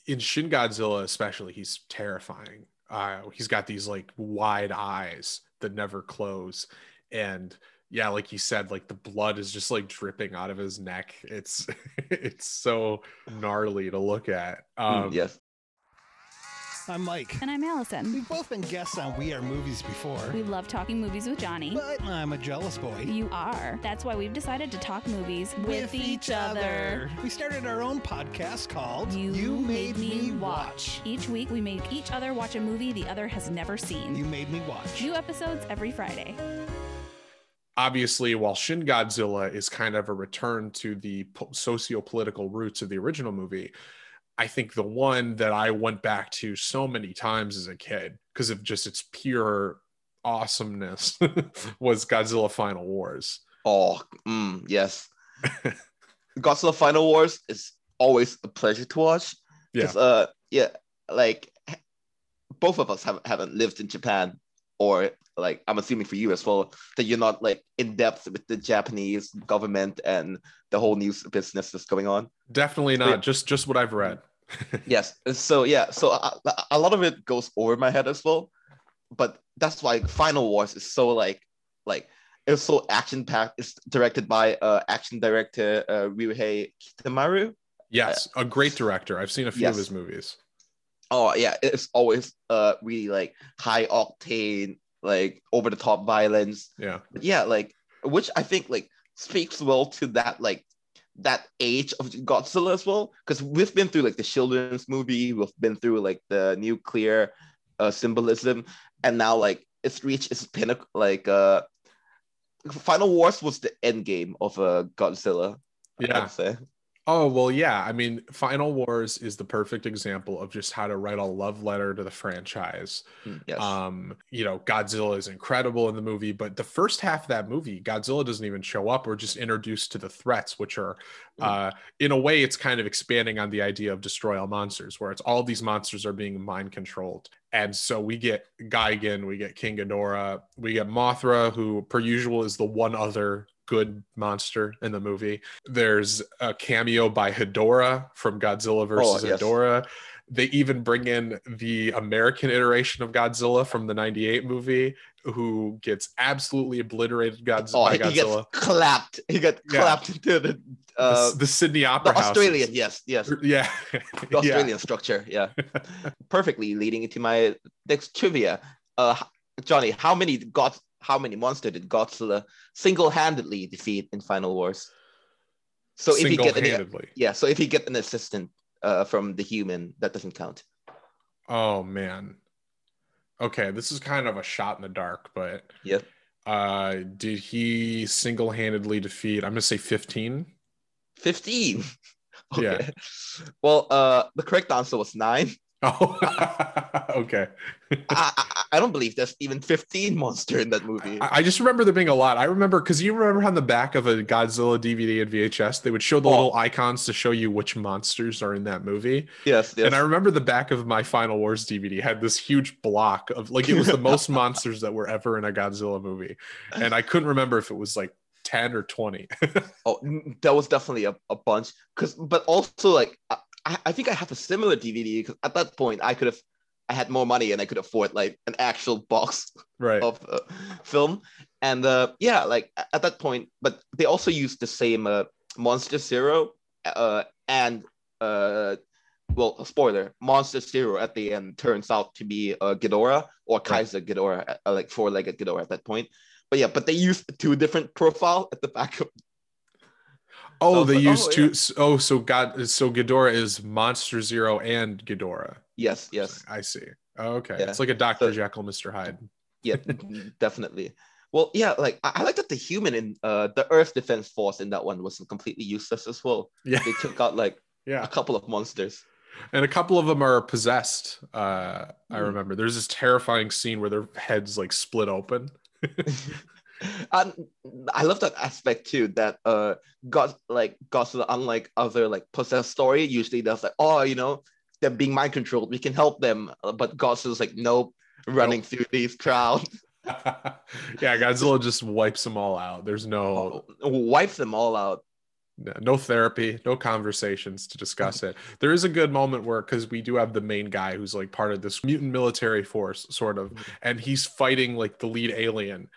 In Shin Godzilla, especially, he's terrifying. Uh, he's got these like wide eyes that never close, and yeah, like you said, like the blood is just like dripping out of his neck. It's (laughs) it's so gnarly to look at. Hmm, um, yes. I'm Mike. And I'm Allison. We've both been guests on We Are Movies before. We love talking movies with Johnny. But I'm a jealous boy. You are. That's why we've decided to talk movies with, with each other. We started our own podcast called You, you Made, Made, Me watch. watch. Each week we make each other watch a movie the other has never seen. You Made Me Watch. New episodes every Friday obviously, while Shin Godzilla is kind of a return to the socio-political roots of the original movie, I think the one that I went back to so many times as a kid because of just its pure awesomeness (laughs) was Godzilla Final Wars. Oh, mm, yes. (laughs) Godzilla Final Wars is always a pleasure to watch. Yeah. Uh, yeah, like both of us have, haven't lived in Japan or like I'm assuming for you as well that you're not like in depth with the Japanese government and the whole news business that's going on. Definitely not. just just what I've read. (laughs) yes. So yeah. So a, a, lot of it goes over my head as well, but that's why Final Wars is so like like it's so action packed. It's directed by uh action director uh, Ryuhei Kitamura. Yes, a great director. I've seen a few yes. of his movies. Oh yeah, it's always uh really like high octane, like over the top violence. Yeah. But yeah, like which I think like speaks well to that like that age of Godzilla as well. Because we've been through like the children's movie, we've been through like the nuclear uh, symbolism, and now like it's reached its pinnacle. Like uh, Final Wars was the end game of uh, Godzilla. Yeah. Oh, well, yeah. I mean, Final Wars is the perfect example of just how to write a love letter to the franchise. Hmm, yes. Um, you know, Godzilla is incredible in the movie, but the first half of that movie, Godzilla doesn't even show up. We're just introduced to the threats, which are, mm. uh, in a way, it's kind of expanding on the idea of destroy all monsters, where it's all these monsters are being mind controlled. And so we get Gigan, we get King Ghidorah, we get Mothra, who per usual is the one other good monster in the movie. There's a cameo by Hedorah from Godzilla versus oh, yes. Hedorah. They even bring in the American iteration of Godzilla from the 98 movie, who gets absolutely obliterated Godzilla. Oh, he Godzilla. gets clapped. He got clapped into the, uh, the, the Sydney Opera the Australian, yes, yes. (laughs) Yeah. the Australian yeah. structure, yeah. (laughs) Perfectly leading into my next trivia. Uh, Johnny, how many God how many monsters did Godzilla single-handedly defeat in Final Wars? So if he get an, yeah, so if he get an assistant uh, from the human, that doesn't count. Oh man. Okay, this is kind of a shot in the dark, but yeah. Uh, did he single-handedly defeat? I'm gonna say 15. 15. (laughs) Okay. Yeah. Well, uh, the correct answer was nine. Oh, (laughs) okay. I, I, I, don't believe there's even 15 monster in that movie. I, I just remember there being a lot. I remember because you remember on the back of a Godzilla DVD and VHS, they would show the oh. little icons to show you which monsters are in that movie. Yes, yes. And I remember the back of my Final Wars DVD had this huge block of like it was the most (laughs) monsters that were ever in a Godzilla movie, and I couldn't remember if it was like 10 or 20 (laughs) oh that was definitely a, a bunch because but also like I, I think I have a similar DVD because at that point I could have I had more money and I could afford like an actual box right. of uh, film. And uh, yeah, like at that point, but they also used the same uh, Monster Zero uh, and uh, well, spoiler, Monster Zero at the end turns out to be uh, Ghidorah or Kaiser right. Ghidorah, uh, like four-legged Ghidorah at that point. But yeah, but they used two different profile at the back of Oh, so they like, used oh, two. Yeah. Oh, so God, so Ghidorah is Monster Zero and Ghidorah. Yes, yes. I see. Oh, okay, yeah. it's like a Doctor so, Jekyll, Mister Hyde. yeah, (laughs) definitely. Well, yeah, like I, I like that the human in uh the Earth Defense Force in that one was completely useless as well. Yeah, they took out like yeah a couple of monsters. And a couple of them are possessed. Uh, mm. I hmm. remember there's this terrifying scene where their heads like split open. (laughs) and I love that aspect too. That uh, God like Godzilla, unlike other like possessed story, usually does like, oh, you know, they're being mind controlled. We can help them, uh, but Godzilla's like, nope, running nope. through these crowds. (laughs) (laughs) yeah, Godzilla just wipes them all out. There's no oh, wipes them all out. No therapy, no conversations to discuss it. There is a good moment where, because we do have the main guy who's like part of this mutant military force, sort of, mm-hmm. and he's fighting like the lead alien.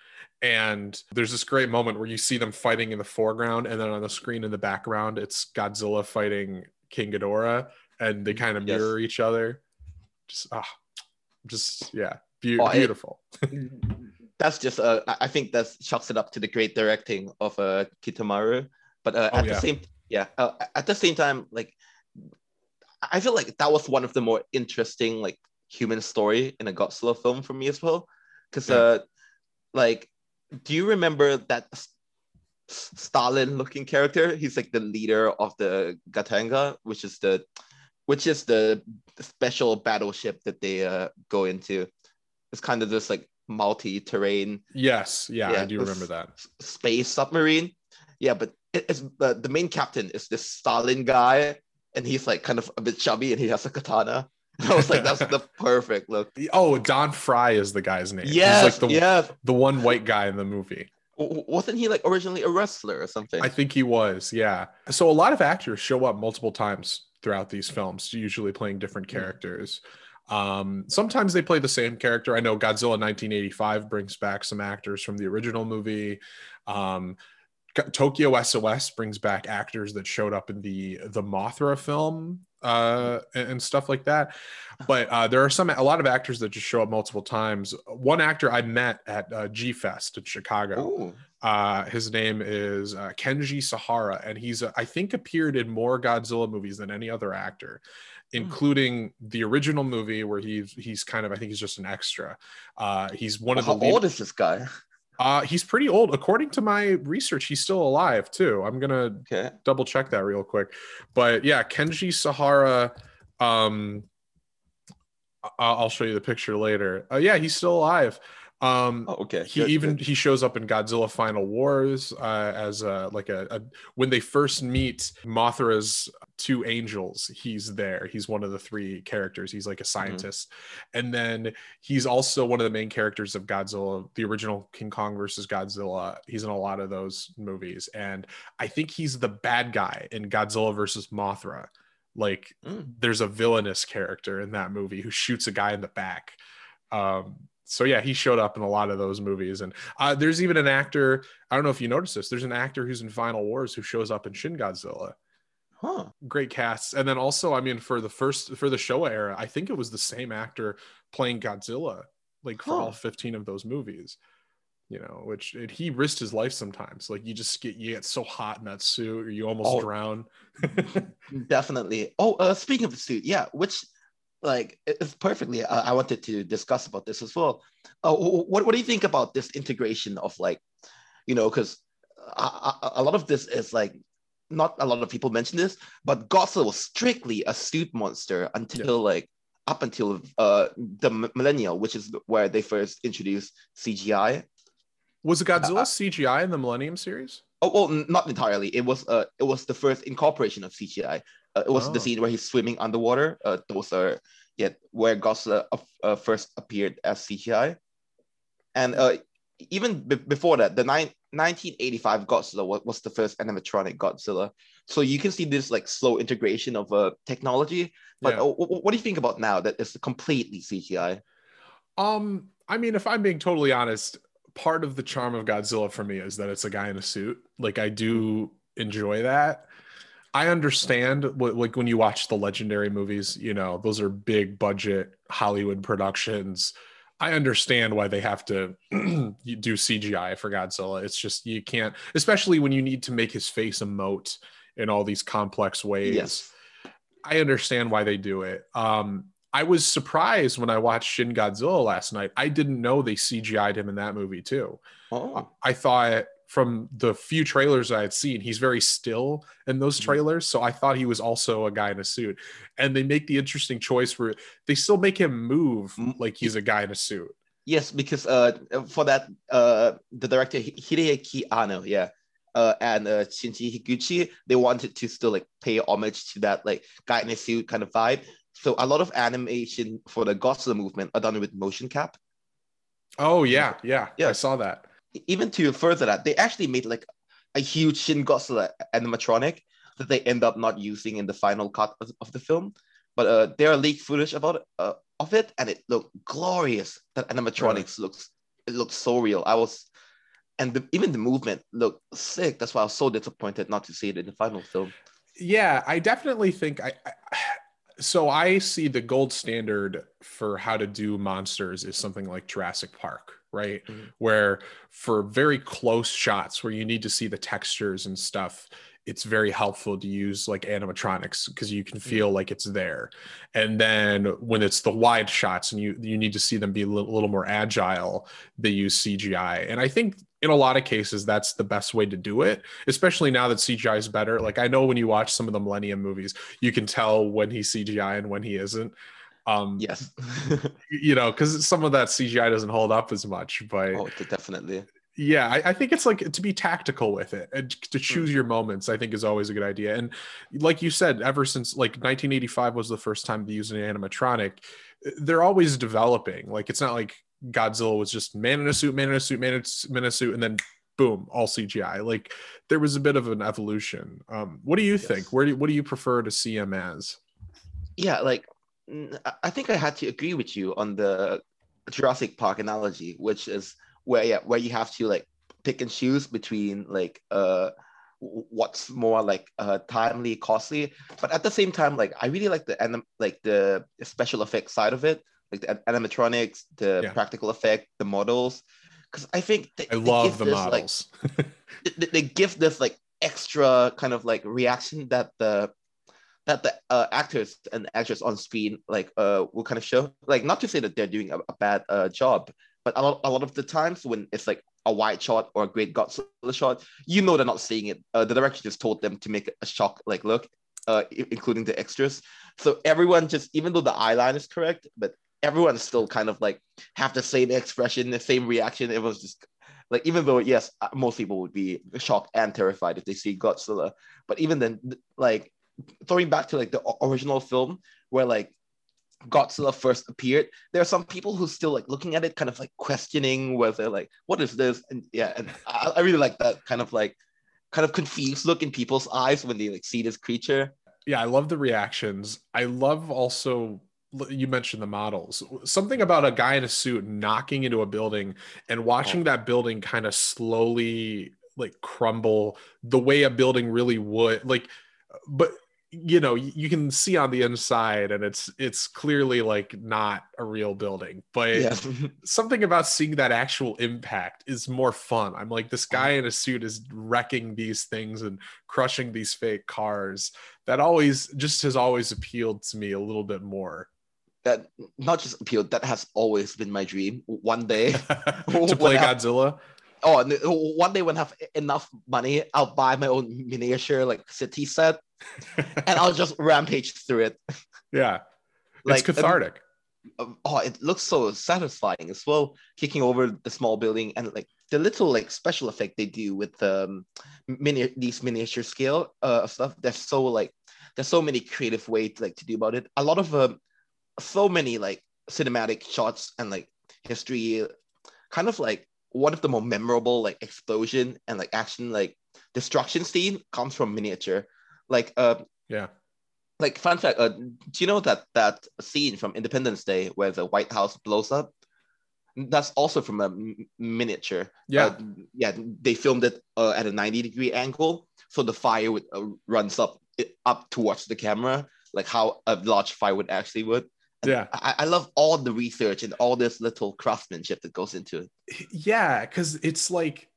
And there's this great moment where you see them fighting in the foreground, and then on the screen in the background, it's Godzilla fighting King Ghidorah, and they kind of mirror yes. each other. Just ah, just yeah, be- oh, beautiful. It, (laughs) that's just uh, I think that chalks it up to the great directing of uh, Kitamura. But uh, oh, at yeah. the same yeah, uh, at the same time, like I feel like that was one of the more interesting like human story in a Godzilla film for me as well. Because yeah. uh, like, do you remember that Stalin looking character? He's like the leader of the Gotengo, which is the which is the special battleship that they uh, go into. It's kind of this like multi-terrain. Yes, yeah, yeah I do remember that space submarine. Yeah, but it's uh, the main captain is this Stalin guy, and he's like kind of a bit chubby, and he has a katana. (laughs) I was like, that's the perfect look. Oh, Don Frye is the guy's name. Yeah, like the, yes. the one white guy in the movie. Wasn't he like originally a wrestler or something? I think he was. Yeah. So a lot of actors show up multiple times throughout these films, usually playing different hmm. characters. Um, sometimes they play the same character. I know Godzilla 1985 brings back some actors from the original movie. Um, Tokyo SOS brings back actors that showed up in the the Mothra film uh, and, stuff like that. But uh, there are some a lot of actors that just show up multiple times. One actor I met at uh, G Fest in Chicago. Uh, his name is uh, Kenji Sahara, and he's uh, I think appeared in more Godzilla movies than any other actor, hmm. including the original movie where he's he's kind of I think he's just an extra. Uh, he's one well, of the. How lead- old is this guy? Uh, he's pretty old. According to my research, he's still alive too. I'm gonna okay. double check that real quick. But yeah, Kenji Sahara. Um, I'll show you the picture later. Uh, yeah, he's still alive. Um, oh, okay. He good, even good. he shows up in Godzilla Final Wars uh, as a, like a, a, when they first meet Mothra's two angels. He's there. He's one of the three characters. He's like a mm-hmm. scientist, mm-hmm. and then he's also one of the main characters of Godzilla, the original King Kong versus Godzilla. He's in a lot of those movies, and I think he's the bad guy in Godzilla versus Mothra. Like, mm. there's a villainous character in that movie who shoots a guy in the back. Um, so yeah, he showed up in a lot of those movies, and uh, there's even an actor. I don't know if you noticed this. There's an actor who's in Final Wars who shows up in Shin Godzilla. Huh. Great casts, and then also, I mean, for the first for the Showa era, I think it was the same actor playing Godzilla, like for huh. all 15 of those movies. You know, which it, he risked his life sometimes. Like you just get you get so hot in that suit, or you almost oh, drown. (laughs) (laughs) definitely. Oh, uh, speaking of the suit, yeah, which like it's perfectly I, I, wanted to discuss about this as well uh, what, what do you think about this integration of like you know because a, a, lot of this is like not a lot of people mention this but godzilla was strictly a suit monster until yeah. like up until uh the millennial which is where they first introduced cgi was godzilla uh, cgi in the millennium series oh well not entirely it was uh it was the first incorporation of cgi uh, it was oh. the scene where he's swimming underwater. Uh, those are yet where Godzilla uh, uh, first appeared as CGI, and uh, even b- before that, the nine, 1985 Godzilla was, the first animatronic Godzilla. So you can see this like slow integration of uh, technology. But yeah. what do you think about now that it's completely CGI? Um, I mean, if I'm being totally honest, part of the charm of Godzilla for me is that it's a guy in a suit. Like I do enjoy that. I understand what, like when you watch the legendary movies, you know, those are big budget Hollywood productions. I understand why they have to (clears throat) do CGI for Godzilla. It's just you can't, especially when you need to make his face emote in all these complex ways. Yes. I understand why they do it. Um, I was surprised when I watched Shin Godzilla last night. I didn't know they CGI'd him in that movie too. Oh. I thought from the few trailers I had seen, he's very still in those mm-hmm. trailers. So I thought he was also a guy in a suit. And they make the interesting choice where they still make him move like he's a guy in a suit. Yes, because uh, for that, uh, the director Hideaki Anno, yeah, uh, and uh, Shinji Higuchi, they wanted to still like pay homage to that like guy in a suit kind of vibe. So a lot of animation for the Godzilla movement are done with motion cap. Oh yeah, yeah, yeah. I saw that. Even to further that, they actually made like a huge Shin Godzilla animatronic that they end up not using in the final cut of, of the film. But uh, there are leaked footage about uh, of it, and it looked glorious. That animatronics really? looks it looked so real. I was, and the, even the movement looked sick. That's why I was so disappointed not to see it in the final film. Yeah, I definitely think I, I (sighs) so I see the gold standard for how to do monsters is something like Jurassic Park, right? Mm-hmm. Where for very close shots where you need to see the textures and stuff, it's very helpful to use like animatronics because you can mm-hmm. feel like it's there. And then when it's the wide shots and you you need to see them be a little, little more agile, they use CGI. And I think in a lot of cases that's the best way to do it especially now that cgi is better like i know when you watch some of the millennium movies you can tell when he's cgi and when he isn't um yes. (laughs) you know because some of that cgi doesn't hold up as much but oh definitely. Yeah I, I, think it's like to be tactical with it and to choose your moments i think is always a good idea and like you said ever since like 1985 was the first time to use an animatronic they're always developing like it's not like godzilla was just man in a suit man in a suit man in a suit and then boom all cgi like there was a bit of an evolution. Um what do you yes. think? Where do what do you prefer to see him as? Yeah like i think i had to agree with you on the jurassic park analogy which is where yeah where you have to like pick and choose between like uh what's more like uh timely costly. But at the same time like i really like the anim- like the special effects side of it like the animatronics the yeah. practical effect the models. Because i think they, i love the this, models. (laughs) like, they, they, give this like extra kind of like reaction that the that the uh, actors and actors on screen like uh will kind of show like not to say that they're doing a, a bad uh job but a lot, a lot of the times when it's like a wide shot or a great Godzilla shot, you know they're not seeing it. Uh, the director just told them to make a shock like look, uh, including the extras. So everyone just, even though the eye line is correct, but everyone still kind of like have the same expression, the same reaction. It was just like even though yes, uh, most people would be shocked and terrified if they see Godzilla, but even then, like throwing back to like the original film where like Godzilla first appeared, there are some people who still like looking at it, kind of like questioning whether like what is this, and yeah, and I, I really like that kind of like kind of confused look in people's eyes when they like see this creature. Yeah, I love the reactions. I love also you mentioned the models. Something about a guy in a suit knocking into a building and watching oh. that building kind of slowly like crumble the way a building really would like but you know you can see on the inside and it's it's clearly like not a real building but yeah. (laughs) something about seeing that actual impact is more fun. I'm like this guy in a suit is wrecking these things and crushing these fake cars. That always just has always appealed to me a little bit more. That not just appealed that has always been my dream. One day (laughs) (laughs) to play godzilla? Oh one day when I have enough money i'll buy my own miniature like city set and I'll just rampage through it. Yeah, (laughs) like, it's cathartic. Um, oh, it looks so satisfying as well. Kicking over the small building and like the little like special effect they do with um mini these miniature scale uh stuff. There's so like there's so many creative ways like to do about it. A lot of um so many like cinematic shots and like history, kind of like one of the more memorable like explosion and like action like destruction scene comes from miniature like, uh, yeah. Like fun fact, uh, do you know that that scene from Independence Day where the White House blows up? That's also from a m- miniature. Yeah, uh, yeah. They filmed it uh, at a ninety degree angle, so the fire would, uh, runs up up towards the camera, like how a large fire would actually would. And yeah, I, I love all the research and all this little craftsmanship that goes into it. Yeah, because it's like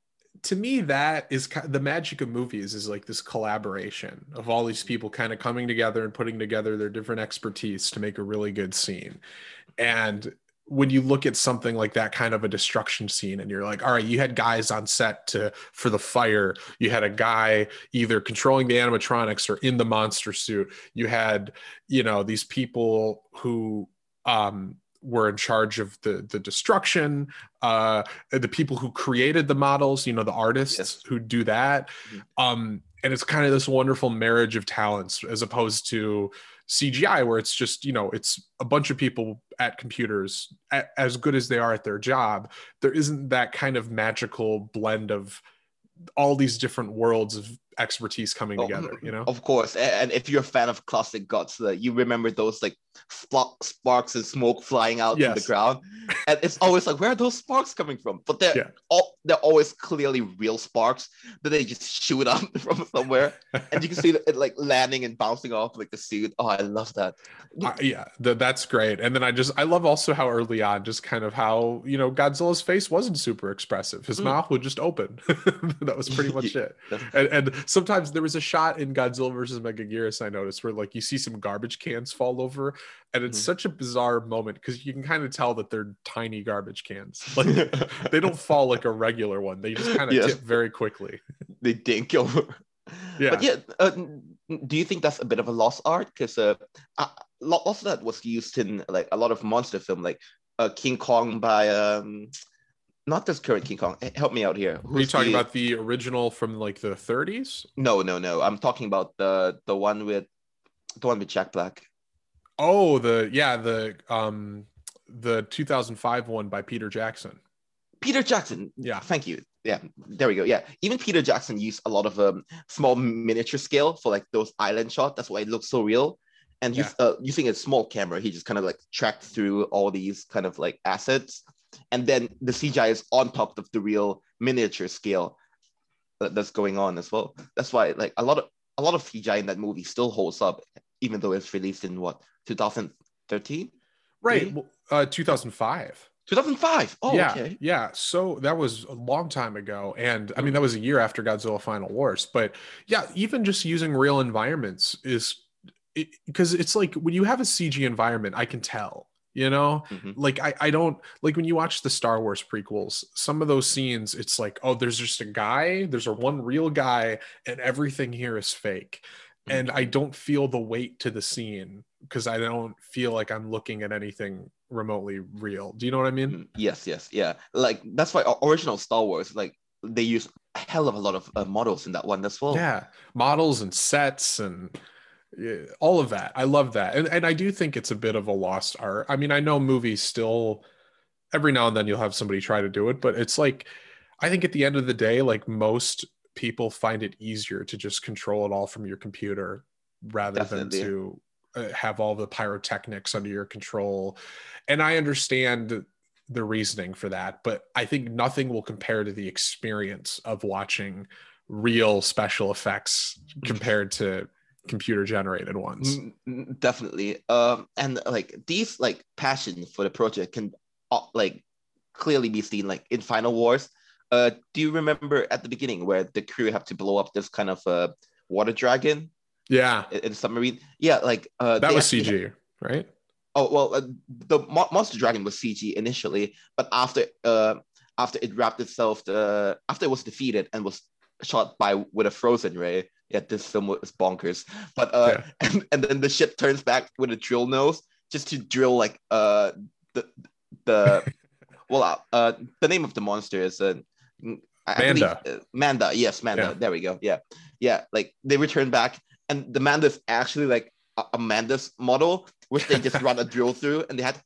to me that is the magic of movies is like this collaboration of all these people kind of coming together and putting together their different expertise to make a really good scene. And when you look at something like that kind of a destruction scene and you're like all right you had guys on set to for the fire. You had a guy either controlling the animatronics or in the monster suit. You had you know these people who um were in charge of the the destruction uh the people who created the models you know the artists yes. who do that mm-hmm. um and it's kind of this wonderful marriage of talents as opposed to CGI where it's just you know it's a bunch of people at computers as good as they are at their job there isn't that kind of magical blend of all these different worlds of expertise coming oh, together you know? of course and if you're a fan of classic godzilla you remember those like sparks and smoke flying out yes. from the ground and it's always like where are those sparks coming from? But they're yeah. all they're always clearly real sparks that they just shoot up (laughs) from somewhere and you can see it like landing and bouncing off like the suit. Oh i love that. Uh, yeah the, that's great and then i just i love also how early on just kind of how you know godzilla's face wasn't super expressive. His mm. mouth would just open. (laughs) That was pretty much (laughs) it. and, and sometimes there was a shot in Godzilla versus Megaguirus I noticed where like you see some garbage cans fall over, and it's mm-hmm. such a bizarre moment because you can kind of tell that they're tiny garbage cans. (laughs) Like they don't fall like a regular one; they just kind of yes. tip very quickly. (laughs) They dink (laughs) over. Yeah, but yeah. Uh, do you think that's a bit of a lost art? Because uh, a lot of that was used in like a lot of monster film, like uh, King Kong by um not this current King Kong. Help me out here. Who's Are you talking the... about the original from like the 30s? No, no, no. I'm talking about the the one with the one with Jack Black. Oh, the yeah, the um the 2005 one by Peter Jackson. Peter Jackson. Yeah. Thank you. Yeah, there we go. Yeah, even Peter Jackson used a lot of um small miniature scale for like those island shots. That's why it looks so real. And yeah. uh, using a small camera, he just kind of like tracked through all these kind of like assets and then the CGI is on top of the real miniature scale that's going on as well. That's why like a lot of a lot of CGI in that movie still holds up, even though it's released in what 2013, right? Uh, 2005. 2005. Oh, yeah, okay. yeah. So that was a long time ago, and I mean that was a year after Godzilla Final Wars. But yeah, even just using real environments is because it, it's like when you have a CG environment, I can tell you know? Mm-hmm. like I, I don't like when you watch the star wars prequels some of those scenes it's like oh there's just a guy there's a one real guy and everything here is fake. Mm-hmm. and i don't feel the weight to the scene because i don't feel like i'm looking at anything remotely real. Do you know what i mean? Mm-hmm. yes yes. Yeah. Like that's why original star wars like they use a hell of a lot of uh, models in that one as well. Yeah. Models and sets and all of that. I love that. And, and I do think it's a bit of a lost art. I mean, I know movies still, every now and then you'll have somebody try to do it, but it's like, I think at the end of the day, like most people find it easier to just control it all from your computer rather Definitely. than to uh, have all the pyrotechnics under your control. And I understand the reasoning for that, but I think nothing will compare to the experience of watching real special effects compared to computer generated ones definitely. Um and like these like passion for the project can uh, like clearly be seen like in final wars. Uh do you remember at the beginning where the crew have to blow up this kind of uh water dragon yeah. in, in submarine? Yeah like uh that was cg have... right? Oh well uh, the Mo- monster dragon was cg initially but after uh after it wrapped itself the after it was defeated and was shot by with a frozen ray yeah, this film was bonkers. But uh, yeah. (laughs) and, and then the ship turns back with a drill nose just to drill like uh the the (laughs) well uh, uh the name of the monster is uh, Manda. Believe, uh, Manda, yes, Manda. Yeah. There we go. Yeah, yeah. Like they return back, and the Manda is actually like a, a Manda's model, which they just run a drill (laughs) through, and they had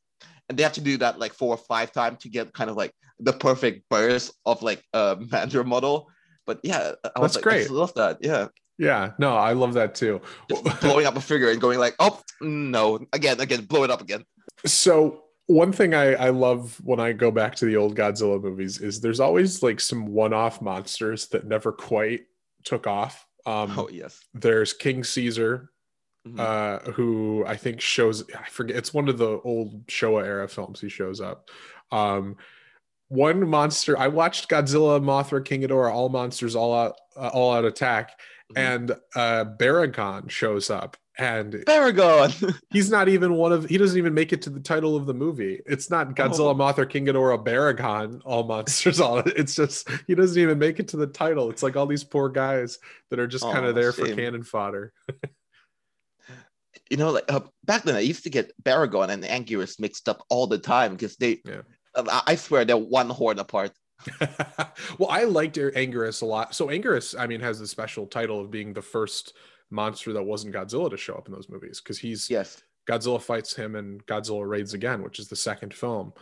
and they have to do that like four or five times to get kind of like the perfect burst of like a Manda model. But yeah, I that's like, great. I love that. Yeah. Yeah, no, I love that too. Just blowing up a figure and going like, oh no, again, again, blow it up again. So one thing I, I love when I go back to the old Godzilla movies is there's always like some one-off monsters that never quite took off. Um, oh yes, there's King Caesar, mm-hmm. uh, who I think shows I forget it's one of the old Showa era films. He shows up. Um, one monster I watched Godzilla, Mothra, King Ghidorah, all monsters, all out, uh, all out attack Mm-hmm. and uh Baragon shows up and Baragon (laughs) he's not even one of he doesn't even make it to the title of the movie it's not Godzilla oh. Mothra King Ghidorah Baragon all monsters all it's just he doesn't even make it to the title it's like all these poor guys that are just oh, kind of there shame. for cannon fodder you know like uh, back then I used to get Baragon and Anguirus mixed up all the time because they yeah. I swear they're one horn apart (laughs) well, I liked Anguirus a lot. So Anguirus, I mean, has the special title of being the first monster that wasn't Godzilla to show up in those movies because he's yes Godzilla fights him and Godzilla raids again, which is the second film.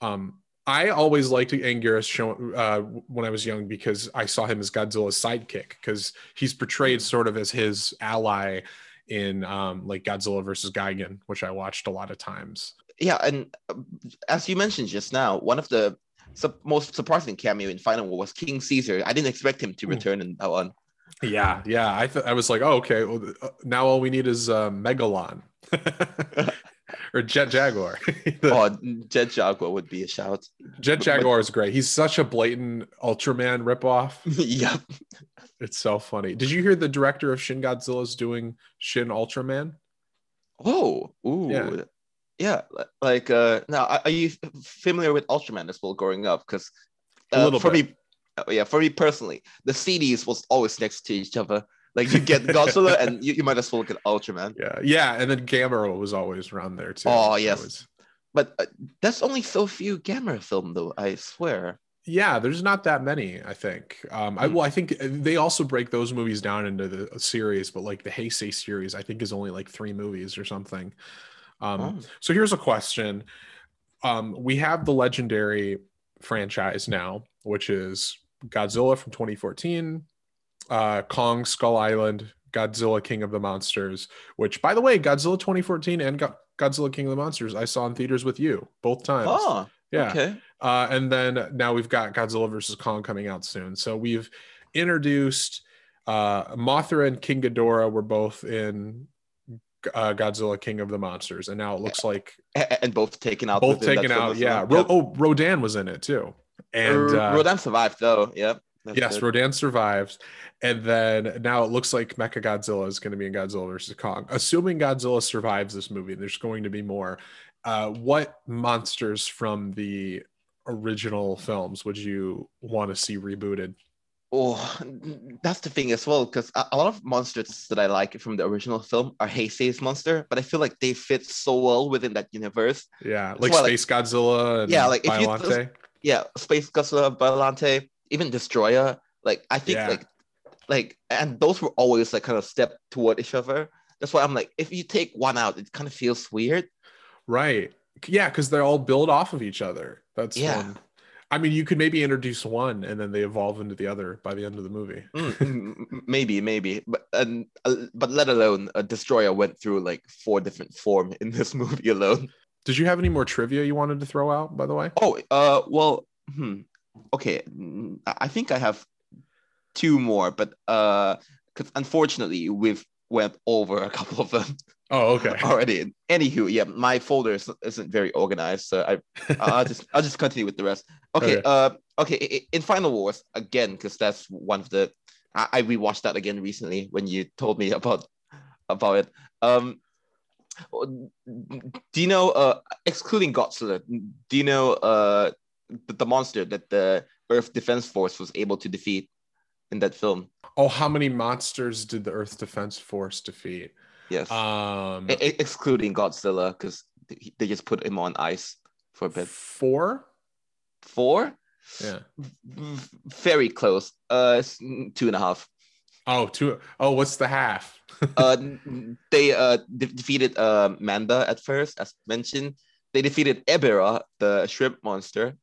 Um, I always liked Anguirus show, uh, when I was young because I saw him as Godzilla's sidekick because he's portrayed sort of as his ally in um, like Godzilla versus Gigan, which I watched a lot of times. Yeah, and uh, as you mentioned just now, one of the su- most surprising cameo in Final War was King Caesar. I didn't expect him to hmm. return in that one. Yeah, yeah. I th- I was like, oh, okay. Well, uh, now all we need is uh, Megalon. (laughs) or Jet Jaguar. (laughs) the, oh, Jet Jaguar would be a shout. Jet Jaguar but, is great. He's such a blatant Ultraman ripoff. (laughs) yep. It's so funny. Did you hear the director of Shin Godzilla is doing Shin Ultraman? Oh, ooh. Yeah. Yeah, like uh now are you familiar with Ultraman as well growing up? Because uh, for bit. me, oh, yeah, for me personally, the CDs was always next to each other. Like you get (laughs) Godzilla and you, you might as well get Ultraman. Yeah, yeah, and then Gamera was always around there too. Oh yes, was... but uh, that's only so few Gamera film though. I swear. Yeah, there's not that many. I think. Um. I hmm. well, I think they also break those movies down into the series, but like the Heisei series, I think is only like three movies or something. Um, oh. So here's a question. Um, we have the legendary franchise now, which is Godzilla from 2014, uh, Kong Skull Island, Godzilla King of the Monsters, which, by the way, Godzilla 2014 and Go- Godzilla King of the Monsters, I saw in theaters with you both times. Oh, yeah. Okay. Uh, and then now we've got Godzilla versus Kong coming out soon. So we've introduced uh, Mothra and King Ghidorah were both in uh, Godzilla King of the Monsters, and now it looks like and both taken out. Both taken out. Yeah. Ro- oh, Rodan was in it too, and uh, Rodan survived though. Yep. yes, good. Rodan survives, and then now it looks like Mecha Godzilla is going to be in Godzilla versus Kong. Assuming Godzilla survives this movie, there's going to be more. Uh, what monsters from the original films would you want to see rebooted? Oh, that's the thing as well, because a, lot of monsters that I like from the original film are Heisei's monster, but I feel like they fit so well within that universe. Yeah, like Space like, Godzilla. yeah, like if you, yeah, Space Godzilla, Biollante, even Destoroyah. Like I think yeah. like like and those were always like kind of step toward each other. That's why I'm like, if you take one out, it kind of feels weird. Right. Yeah, because they're all build off of each other. That's yeah. One. I mean, you could maybe introduce one and then they evolve into the other by the end of the movie. mm, maybe, maybe, but and uh, but let alone a Destoroyah went through like four different form in this (laughs) movie alone. Did you have any more trivia you wanted to throw out? By the way. Oh, uh, well, hmm. okay. I think I have two more, but uh, because unfortunately we've went over a couple of them. (laughs) Oh, okay. (laughs) Already. Anywho, yeah, my folder isn't very organized, so I, I'll just, I'll just continue with the rest. Okay. okay. Uh, okay. In Final Wars again, because that's one of the. I, I rewatched that again recently when you told me about about it. Um, do you know? Uh, excluding Godzilla, do you know? Uh, the, the monster that the Earth Defense Force was able to defeat in that film. Oh, how many monsters did the Earth Defense Force defeat? Yes. Um, excluding Godzilla, because they just put him on ice for a bit. Four. Four. Yeah. Very close. Uh, two and a half. Oh, two. Oh, what's the half? (laughs) uh, they uh de- defeated uh Manda at first, as mentioned. They defeated Ebirah, the shrimp monster.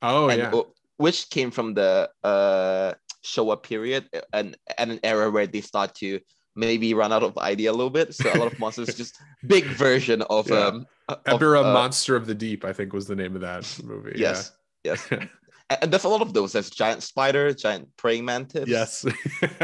Oh and, yeah. Which came from the uh Showa period and and an era where they start to maybe run out of idea a little bit. So a lot of monsters (laughs) just big version of yeah. um Ebirah uh, Monster of the Deep, I think was the name of that movie. Yes. Yeah. Yes. (laughs) and there's a lot of those. There's giant spider, giant praying mantis. Yes. (laughs) yeah.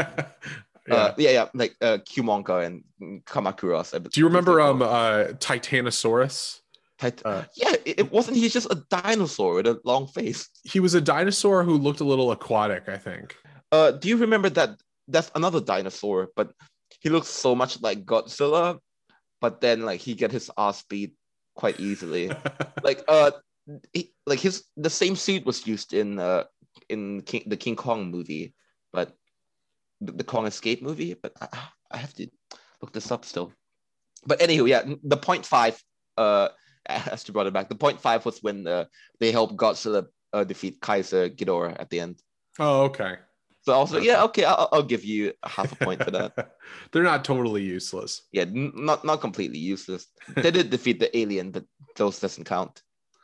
Uh, yeah, yeah, like uh, Kumonga and Kamacuras. Do you remember um uh Titanosaurus? Tit- uh, yeah, it, it, wasn't. He's just a dinosaur with a long face. He was a dinosaur who looked a little aquatic. I think. Uh, do you remember that? That's another dinosaur, but he looks so much like Godzilla, but then like he get his ass beat quite easily. (laughs) like uh, he, like his the same suit was used in uh in King, the King Kong movie, but the, the Kong Escape movie. But I, I have to look this up still. But anywho, yeah, the point five uh (laughs) as to brought it back. The point five was when uh, they helped Godzilla uh, defeat Kaiser Ghidorah at the end. Oh, okay. So I was like, yeah, okay, I'll, I'll give you half a point for that. (laughs) They're not totally useless. Yeah, n- not not completely useless. They did defeat the alien, but those doesn't count.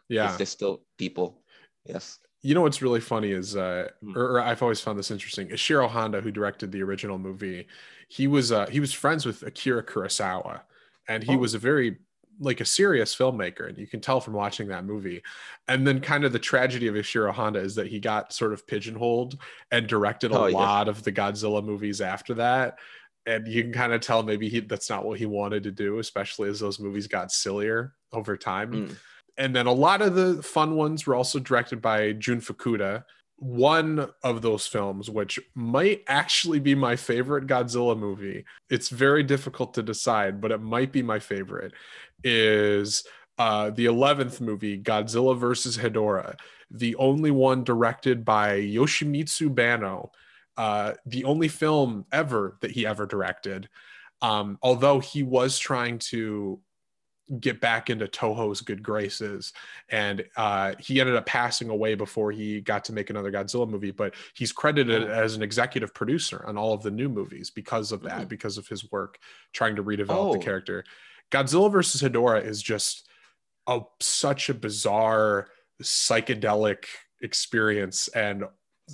Yeah, they're still people. Yes. You know what's really funny is, uh, mm. or, or, I've always found this interesting. Ishiro Honda, who directed the original movie, he was uh, he was friends with Akira Kurosawa, and he oh. was a very like a serious filmmaker and you can tell from watching that movie and then kind of the tragedy of ishiro honda is that he got sort of pigeonholed and directed a oh, lot yeah. of the godzilla movies after that and you can kind of tell maybe he that's not what he wanted to do especially as those movies got sillier over time mm. and then a lot of the fun ones were also directed by jun fukuda one of those films, which might actually be my favorite Godzilla movie. It's very difficult to decide, but it might be my favorite. Is uh, the 11th movie, Godzilla versus Hedorah, the only one directed by Yoshimitsu Banno, uh, the only film ever that he ever directed. Um, although he was trying to get back into Toho's good graces. And uh, he ended up passing away before he got to make another Godzilla movie, but he's credited as an executive producer on all of the new movies because of that, mm. because of his work trying to redevelop oh. the character. Godzilla versus Hedorah is just a such a bizarre psychedelic experience and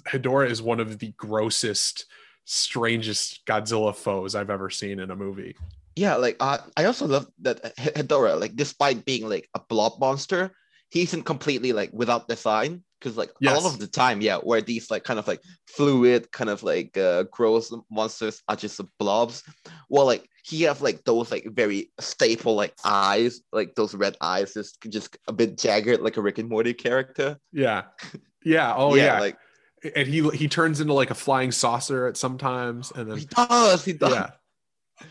Hedorah is one of the grossest strangest Godzilla foes I've ever seen in a movie yeah, like uh, I also love that Hedorah, like despite being like a blob monster, he isn't completely like without design. Because like yes. a lot of the time, yeah, where these like kind of like fluid, kind of like uh, gross monsters are just blobs. Well, like he have like those like very staple like eyes, like those red eyes, just just a bit jagged, like a Rick and Morty character. Yeah, yeah, (laughs) oh yeah, yeah. like and he he turns into like a flying saucer at sometimes, and then he does, he does. Yeah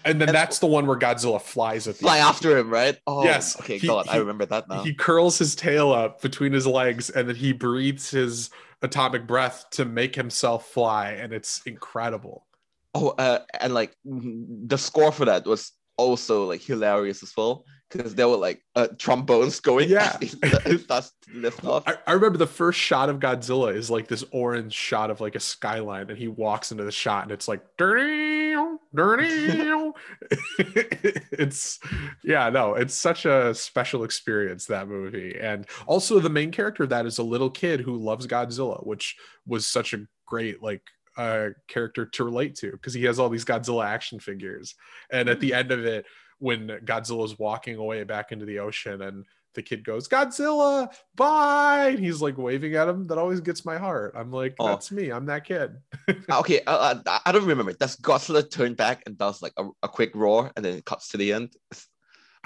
and then and that's the one where Godzilla flies at the fly end. after him, right? Oh, yes. Okay, he, God, he, I remember that now. He curls his tail up between his legs, and then he breathes his atomic breath to make himself fly, and it's incredible. Oh, uh, and like the score for that was also like hilarious as well because there were like uh, trombones going. Yeah, (laughs) that's lift off. I, I, remember the first shot of Godzilla is like this orange shot of like a skyline, and he walks into the shot, and it's like dirty, dirty. (laughs) it's yeah, no, it's such a special experience that movie, and also the main character that is a little kid who loves Godzilla, which was such a great like uh, character to relate to because he has all these Godzilla action figures, and at the end of it when Godzilla's walking away back into the ocean and the kid goes, Godzilla, bye. And he's like waving at him. That always gets my heart. I'm like, oh. that's me. I'm that kid. (laughs) Okay. Uh, uh I don't remember. Does Godzilla turn back and does like a, a quick roar and then it cuts to the end?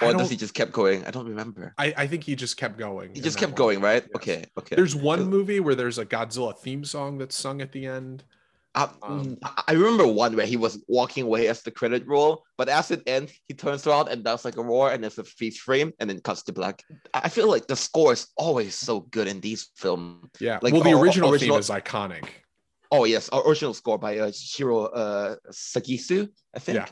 Or does he just kept going? I don't remember. I, I think he just kept going. He just kept one. going, right? Yes. Okay. Okay. There's one movie where there's a Godzilla theme song that's sung at the end. I, um, I remember one where he was walking away as the credit roll, but as it ends, he turns around and does like a roar, and it's a freeze frame, and then cuts to black. I feel like the score is always so good in these films. Yeah, like well, the original, original theme is iconic. Oh yes, our original score by uh, Shiro uh, Sagisu, I think. Yeah,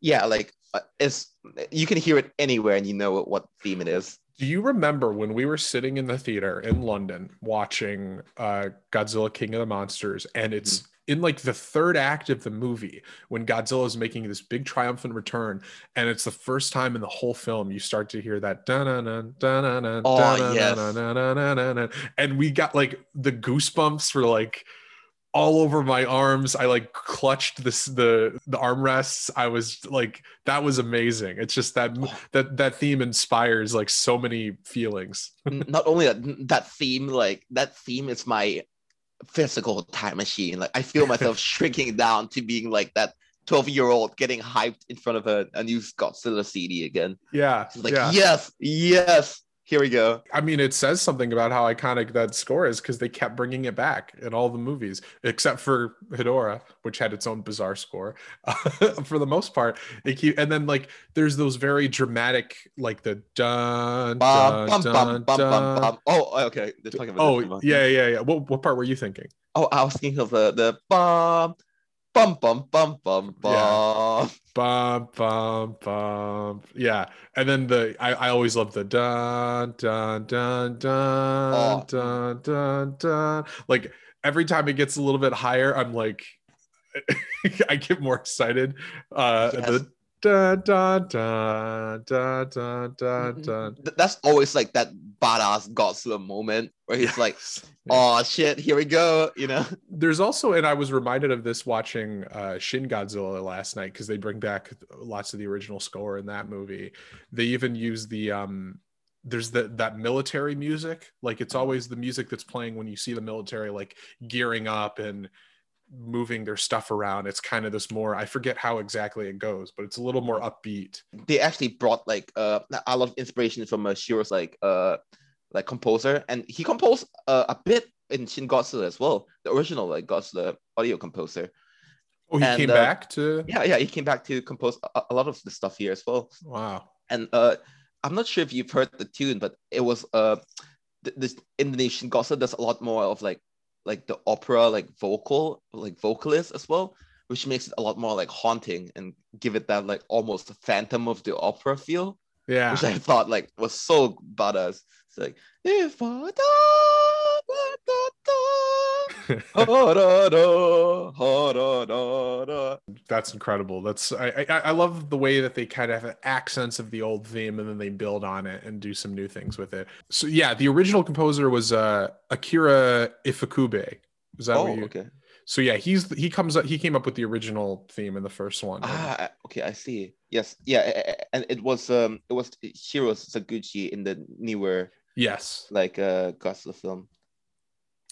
yeah, like uh, it's you can hear it anywhere, and you know what theme it is. Do you remember when we were sitting in the theater in London watching uh, Godzilla King of the Monsters, and it's mm-hmm in like the third act of the movie when Godzilla is making this big triumphant return, and it's the first time in the whole film you start to hear that oh, yes. and we got like the goosebumps for like all over my arms. I like clutched this the the armrests. I was like, that was amazing. It's just that that that theme inspires like so many feelings. Not only that that theme, like that theme is my physical time machine. Like I feel myself (laughs) shrinking down to being like that 12 year old getting hyped in front of a, a new Godzilla CD again. Yeah. like, yeah. yes, yes, here we go. I mean, it says something about how iconic that score is because they kept bringing it back in all the movies, except for Hedorah, which had its own bizarre score. (laughs) for the most part, it keep, and then like there's those very dramatic, like the dun dun bum, dun, bum, dun. Bum, oh, oh, okay. They're talking about oh, yeah, yeah, yeah. What what part were you thinking? Oh, I was thinking of the the bum bum bum bum bum bum. Yeah. Bum bum bum. Yeah. And then the I, I always love the dun dun dun dun oh. dun dun dun. Like every time it gets a little bit higher, I'm like (laughs) I get more excited. Uh, yes. the da da da da da da da. That's always like that badass Godzilla moment where he's yes. like, "Oh shit, here we go," you know. There's also, and I was reminded of this watching uh, Shin Godzilla last night because they bring back lots of the original score in that movie. They even use the um there's that that military music like it's always the music that's playing when you see the military like gearing up and moving their stuff around. It's kind of this more, I forget how exactly it goes, but it's a little more upbeat. They actually brought like uh a lot of inspiration from uh, Shiro's like uh like composer, and he composed uh, a bit in Shin Godzilla as well, the original like Godzilla audio composer. Oh, he and, came uh, back to yeah, yeah, he came back to compose a, a lot of the stuff here as well. Wow. And uh I'm not sure if you've heard the tune, but it was uh this Indonesian Godzilla does a lot more of like like the opera like vocal like vocalist as well which makes it a lot more like haunting and give it that like almost phantom of the opera feel yeah. which i thought like was so badass. It's like if I that's incredible. That's I, I, I love the way that they kind of have accents of the old theme and then they build on it and do some new things with it. So yeah, the original composer was uh, Akira Ifukube. Is that oh, what you? Okay. So yeah, he's he comes up he came up with the original theme in the first one. Ah, okay, I see. Yes, yeah, and it was um it was Shiro Sagisu in the newer yes like uh Godzilla film.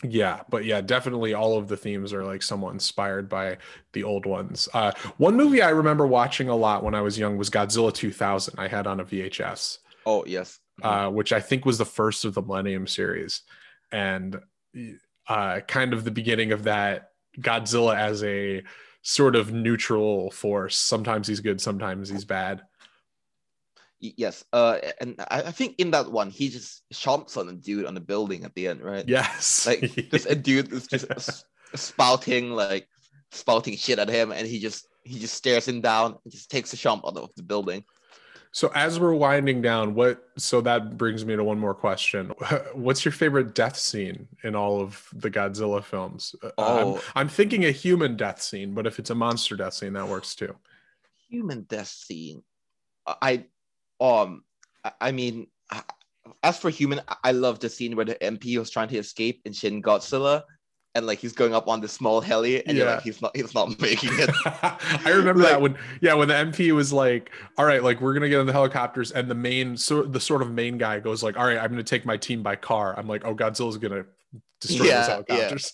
Yeah, but yeah, definitely all of the themes are like somewhat inspired by the old ones. Uh, one movie I remember watching a lot when I was young was Godzilla 2000. I had on a VHS. Oh, yes. Uh, which I think was the first of the Millennium series. And uh, kind of the beginning of that Godzilla as a sort of neutral force. Sometimes he's good, sometimes he's bad. Yes, uh, and I, I think in that one he just chomps on a dude on the building at the end, right? Yes, like just a dude is just (laughs) spouting like spouting shit at him, and he just he just stares him down and just takes a chomp out of the building. So as we're winding down, what? So that brings me to one more question. (laughs) What's your favorite death scene in all of the Godzilla films? Uh, oh, I'm, I'm thinking a human death scene, but if it's a monster death scene, that works too. Human death scene. I um i mean as for human i love the scene where the mp was trying to escape in shin godzilla and like he's going up on the small heli and yeah. you're like he's not he's not (laughs) making it (laughs) i remember like, that when yeah when the mp was like all right like we're gonna get in the helicopters and the main so the sort of main guy goes like all right i'm gonna take my team by car i'm like oh godzilla's gonna destroy yeah, those helicopters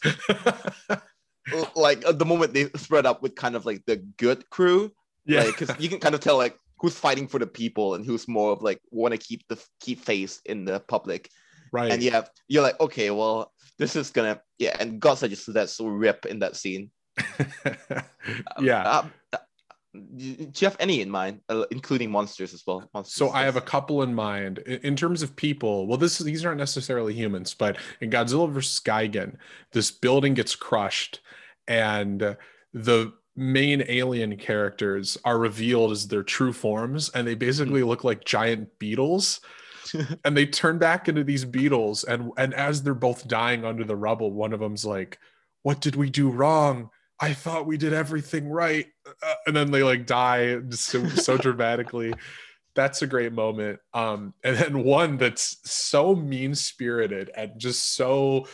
yeah. like at the moment they spread up with kind of like the good crew (laughs) yeah because like, you can kind of tell like who's fighting for the people and who's more of like want to keep the keep face in the public. Right. And yeah you're like okay well this is gonna yeah and Godzilla just that so rip in that scene. (laughs) Yeah. Um, uh, do you have any in mind uh, including monsters as well? Monsters so i have a couple in mind. In, in, terms of people well this these aren't necessarily humans but in godzilla versus gigan this building gets crushed and the main alien characters are revealed as their true forms and they basically mm. look like giant beetles. (laughs) And they turn back into these beetles and and as they're both dying under the rubble one of them's like what did we do wrong? I thought we did everything right. Uh, and then they like die so, so (laughs) dramatically. That's a great moment. Um and then one that's so mean spirited and just so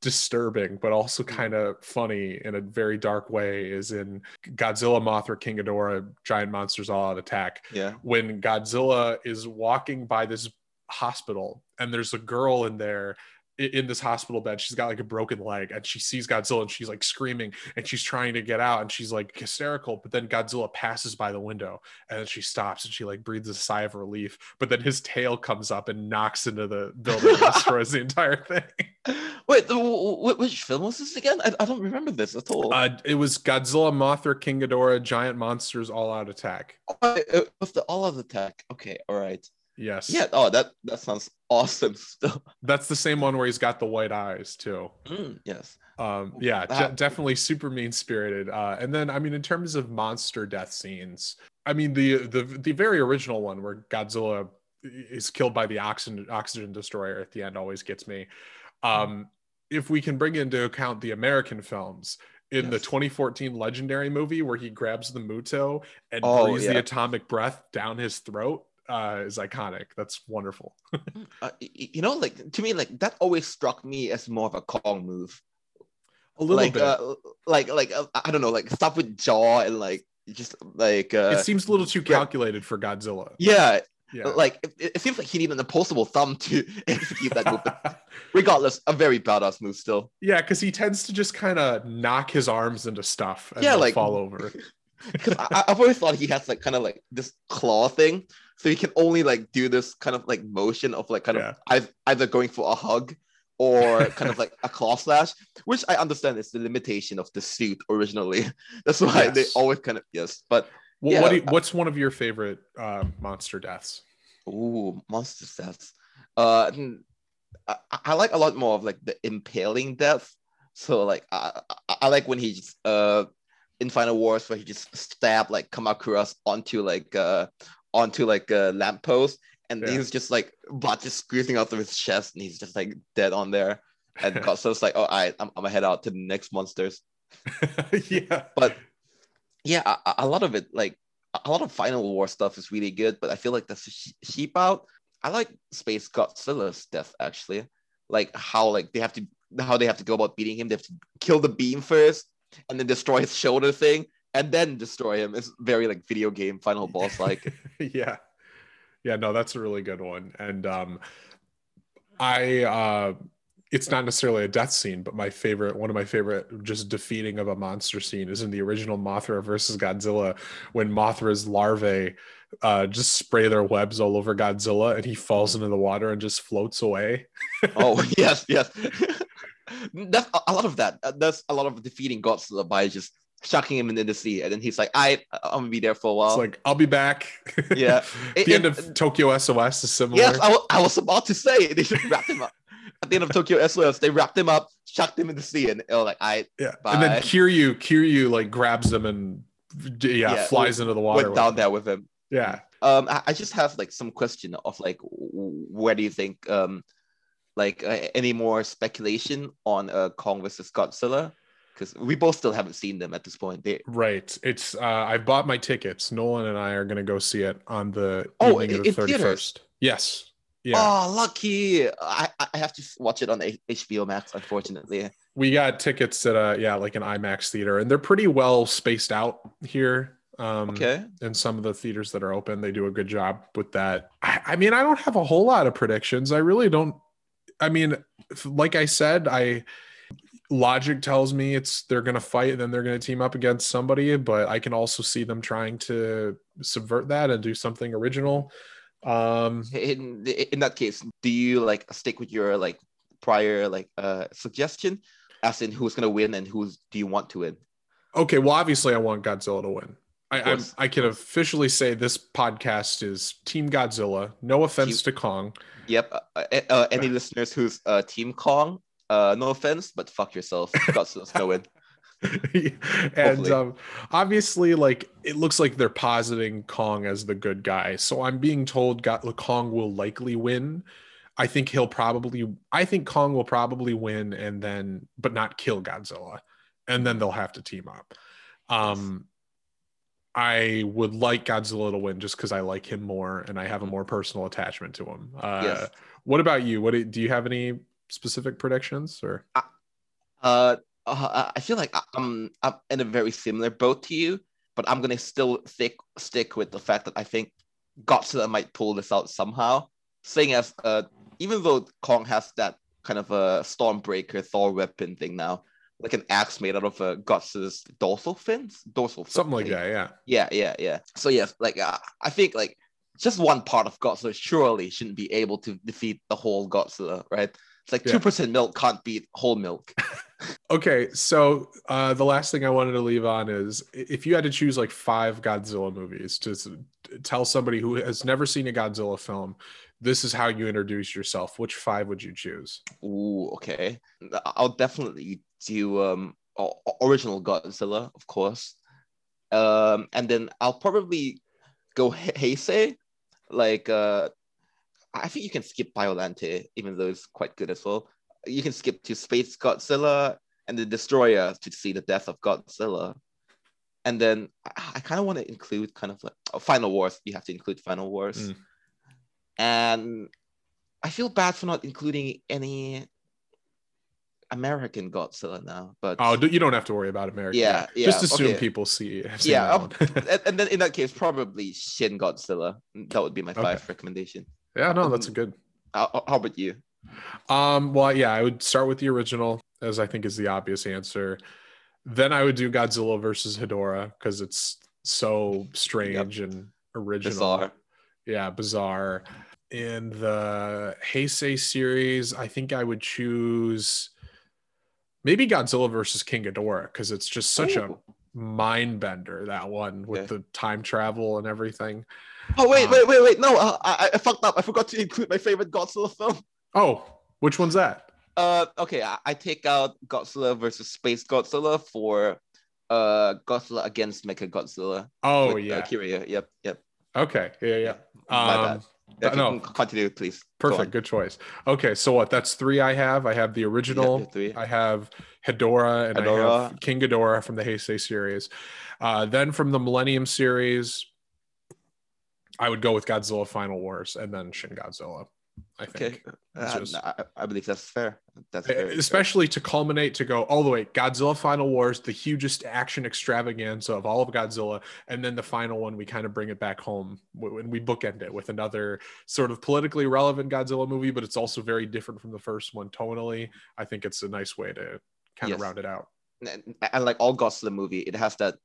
disturbing but also mm. kind of funny in a very dark way is in Godzilla Mothra King Ghidorah Giant Monsters All Out Attack. Yeah. When Godzilla is walking by this hospital and there's a girl in there in this hospital bed. She's got like a broken leg and she sees Godzilla and she's like screaming and she's trying to get out and she's like hysterical. But then Godzilla passes by the window and then she stops and she like breathes a sigh of relief. But then his tail comes up and knocks into the building and destroys the (laughs) entire thing. Wait, the, which film was this again? I, I don't remember this at all. Uh, it was Godzilla, Mothra, King Ghidorah, Giant Monsters, All Out Attack. Oh, it was the All Out Attack. Okay, all right. Yes. Yeah. Oh, that that sounds awesome. Still. (laughs) That's the same one where he's got the white eyes too. Mm, yes. Um, yeah, that... definitely super mean spirited. Uh, and then, I mean, in terms of monster death scenes, I mean, the the the very original one where Godzilla is killed by the oxygen oxygen destroyer at the end always gets me. Um, if we can bring into account the American films, in yes. the 2014 legendary movie where he grabs the MUTO and oh, breathes yeah. the atomic breath down his throat uh, is iconic. That's wonderful. (laughs) uh, you know, like to me, like that always struck me as more of a Kong move. A little like, bit, uh, like like uh, I don't know, like stuff with jaw and like just like uh, it seems a little too calculated for Godzilla. Yeah, yeah. Like it, it, seems like he needed an opposable thumb to (laughs) execute that move. (laughs) regardless, a very badass move still. Yeah, because he tends to just kind of knock his arms into stuff and yeah, like fall over. Because I've always thought he has like kind of like this claw thing, so he can only like do this kind of like motion of like kind yeah. of either going for a hug or kind of like a claw slash, which I understand is the limitation of the suit originally. (laughs) That's why yes. they always kind of yes, but what, yeah, what you, what's one of your favorite uh, monster deaths? Ooh, monster deaths. Uh, I, I, like a lot more of like the impaling death. So like I, I like when he just uh in Final Wars where he just stabbed like Kamacuras onto like uh onto like a lamppost and yeah. he's just like blood just squeezing out of his chest and he's just like dead on there. And (laughs) Godzilla's like, oh, I, I'm, I'm gonna head out to the next monsters. (laughs) yeah. But yeah, a, a, lot of it, like a lot of Final War stuff is really good, but I feel like that's a sheep out. I like Space Godzilla's death actually, like how like they have to how they have to go about beating him. They have to kill the beam first, and then destroy his shoulder thing, and then destroy him. It's very like video game final boss like. (laughs) yeah, yeah, no, that's a really good one, and um, I uh it's not necessarily a death scene, but my favorite, one of my favorite, just defeating of a monster scene is in the original Mothra versus Godzilla when Mothra's larvae uh, just spray their webs all over Godzilla and he falls into the water and just floats away. (laughs) oh yes, yes. (laughs) that's a lot of that. Uh, that's a lot of defeating Godzilla by just chucking him into the sea, and then he's like, "I, I'm gonna be there for a while." It's like, "I'll be back." Yeah. (laughs) the it, end it, of Tokyo SOS is similar. Yes, I, was about to say they should wrap him up at the end of Tokyo SOS, they wrapped him up, chucked him in the sea, and oh, like I yeah. Bye. And then Kiryu, Kiryu like grabs them and yeah, yeah flies into the water. Went down there with him. Yeah. Um, I, I, just have like some question of like, where do you think um, like uh, any more speculation on uh Kong versus Godzilla? Because we both still haven't seen them at this point. They... Right. It's uh, I bought my tickets. Nolan and I are gonna go see it on the oh, evening of the thirty first. Yes. Yeah. Oh, lucky! I, I have to watch it on HBO Max, unfortunately. We got tickets at a yeah, like an IMAX theater, and they're pretty well spaced out here. Um, okay. In some of the theaters that are open, they do a good job with that. I, I mean, I don't have a whole lot of predictions. I really don't. I mean, like I said, I logic tells me it's they're going to fight and then they're going to team up against somebody, but I can also see them trying to subvert that and do something original. Um, in in that case, do you like stick with your like prior like uh suggestion, as in who's gonna win and who's do you want to win? Okay, well, obviously, I want Godzilla to win. I, I'm, i can officially say this podcast is Team Godzilla. No offense team, to Kong. Yep. Uh, uh any listeners who's uh, Team Kong, uh, no offense, but fuck yourself. Godzilla's gonna win. and um, obviously, like it looks like they're positing Kong as the good guy. So I'm being told God, Kong will likely win. I think he'll probably. I think Kong will probably win, and then but not kill Godzilla, and then they'll have to team up. Um, I would like Godzilla to win just because I like him more and I have a more personal attachment to him. Uh, yes. What about you? What do you have any specific predictions or? Uh, uh, I feel like I'm I'm in a very similar boat to you, but I'm gonna still stick stick with the fact that I think Godzilla might pull this out somehow. Seeing as uh, even though Kong has that kind of a Stormbreaker Thor weapon thing now, like an axe made out of uh, Godzilla's dorsal fins, dorsal something like that, yeah, yeah, yeah, yeah. So yes, like uh, I think like just one part of Godzilla surely shouldn't be able to defeat the whole Godzilla, right? It's like two yeah. percent milk can't beat whole milk. (laughs) okay, so uh, the last thing I wanted to leave on is if you had to choose like five Godzilla movies to tell somebody who has never seen a Godzilla film, this is how you introduce yourself. Which five would you choose? Ooh, okay. I'll definitely do um original Godzilla, of course. Um, and then I'll probably go Heisei, like uh I think you can skip Biolante, even though it's quite good as well. You can skip to Space Godzilla, and the Destoroyah to see the death of Godzilla. And then I, I kind of want to include kind of like oh, Final Wars. You have to include Final Wars. Mm. And I feel bad for not including any American Godzilla now, but oh, you don't have to worry about American. Yeah, yeah. Just assume okay. people see. Yeah, and, (laughs) and, then in that case, probably Shin Godzilla. That would be my five okay. recommendation. Yeah, no, that's a good. How, how about you? Um, well, yeah, I would start with the original, as I think is the obvious answer. Then I would do Godzilla versus Hedorah because it's so strange yep. and original. Bizarre. Yeah, bizarre. In the Heisei series, I think I would choose maybe Godzilla versus King Ghidorah because it's just such Ooh. a mind bender that one with the time travel and everything. Oh wait, um, wait, wait, wait! No, uh, I, I fucked up. I forgot to include my favorite Godzilla film. Oh, which one's that? Uh, okay, I, I take out Godzilla versus Space Godzilla for uh Godzilla against Mecha Godzilla. Oh with, uh, yeah, uh, Kiryu. Yep, yep. Okay, yeah, yeah. My um, bad. No. continue, please. Perfect. Go good choice. Okay, so what? That's three I have. I have the original. Yeah, I have Hedorah and Hedorah. I have King Ghidorah from the Heisei series. Uh, then from the Millennium series, I would go with Godzilla Final Wars and then Shin Godzilla. I think. Okay. Uh, just, I, I, believe that's fair. That's very especially fair. to culminate to go all the way Godzilla Final Wars, the hugest action extravaganza of all of Godzilla, and then the final one we kind of bring it back home when we bookend it with another sort of politically relevant Godzilla movie, but it's also very different from the first one tonally. I think it's a nice way to kind yes. of round it out. And, and like all Godzilla movie, it has that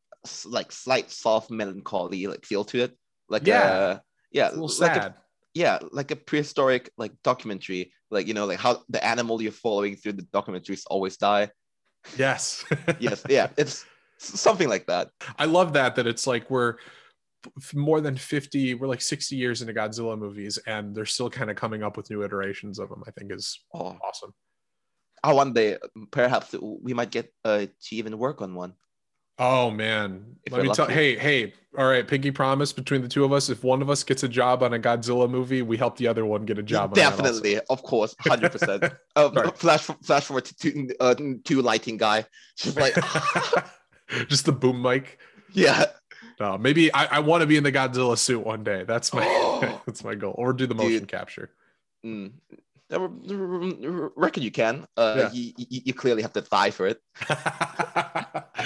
like slight soft melancholy like feel to it. Like yeah, uh, yeah, a. Like a, yeah, like a prehistoric like documentary, like you know, like how the animal you're following through the documentaries always die. Yes. (laughs) yes. Yeah. It's something like that. I love that. That it's like we're more than 50 we're like 60 years into godzilla movies and they're still kind of coming up with new iterations of them i think is oh. awesome oh one day perhaps we might get uh, to even work on one Oh man, if let me tell. Hey, hey, all right, pinky promise between the two of us. If one of us gets a job on a Godzilla movie, we help the other one get a job. Definitely, of course, hundred percent. (laughs) Right. Flash, flash forward to two, uh, two lighting guy, just like, (laughs) (laughs) just the boom mic. Yeah. No, maybe I, I want to be in the Godzilla suit one day. That's my (gasps) that's my goal, or do the motion Dude. capture. Mm, reckon you can. Uh, yeah. you, you, you, clearly have to thigh for it.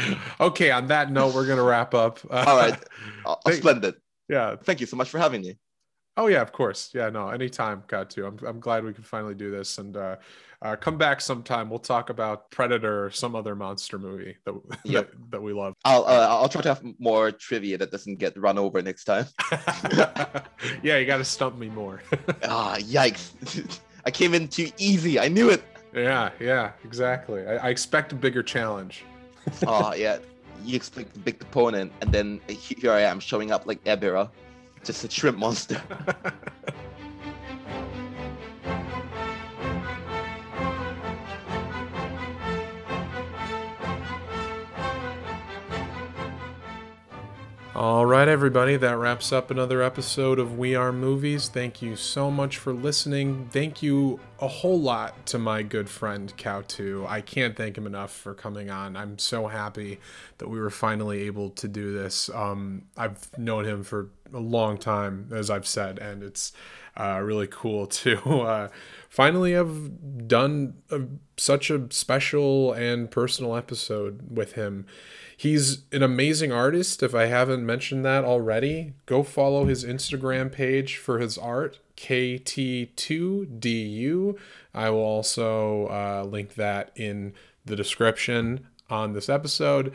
(laughs) okay, on that note, we're gonna wrap up. (laughs) All right, uh, splendid. Yeah, thank you so much for having me. Oh yeah, of course. Yeah, no, anytime. Got to. I'm I'm glad we could finally do this and uh, uh, come back sometime. We'll talk about Predator or some other monster movie that (laughs) yep. that, that, we love. I'll uh, I'll try to have more trivia that doesn't get run over next time. yeah, you got to stump me more. ah, yikes. I came in too easy. I knew it. Yeah, yeah, exactly. I, I expect a bigger challenge. Oh (laughs) yeah, you expect a big opponent, and then here I am showing up like Ebirah, just a shrimp monster. (laughs) All right, everybody, that wraps up another episode of We Are Movies. Thank you so much for listening. Thank you a whole lot to my good friend Khaotu. I can't thank him enough for coming on. I'm so happy that we were finally able to do this. Um, I've known him for a long time, as I've said, and it's uh, really cool (laughs) to uh, finally have done a, such a special and personal episode with him. He's an amazing artist. If I haven't mentioned that already, go follow his Instagram page for his art, KT2DU. I will also uh, link that in the description on this episode.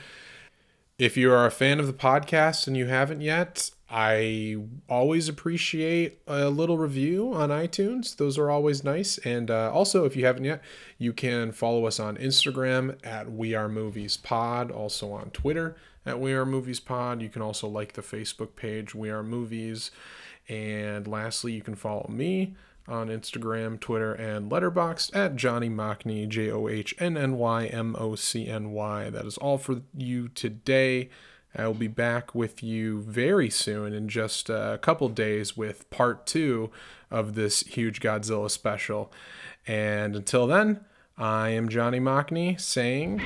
If you are a fan of the podcast and you haven't yet, I always appreciate a little review on iTunes. Those are always nice. And uh, also, if you haven't yet, you can follow us on Instagram at We Are Movies Pod, also on Twitter at We Are Movies Pod. You can also like the Facebook page We Are Movies. And lastly, you can follow me on Instagram, Twitter, and Letterboxd at Johnny Mocny, J O H N N Y M O C N Y. That is all for you today. I will be back with you very soon in just a couple days with part two of this huge Godzilla special. And until then, I am Johnny Mocny saying.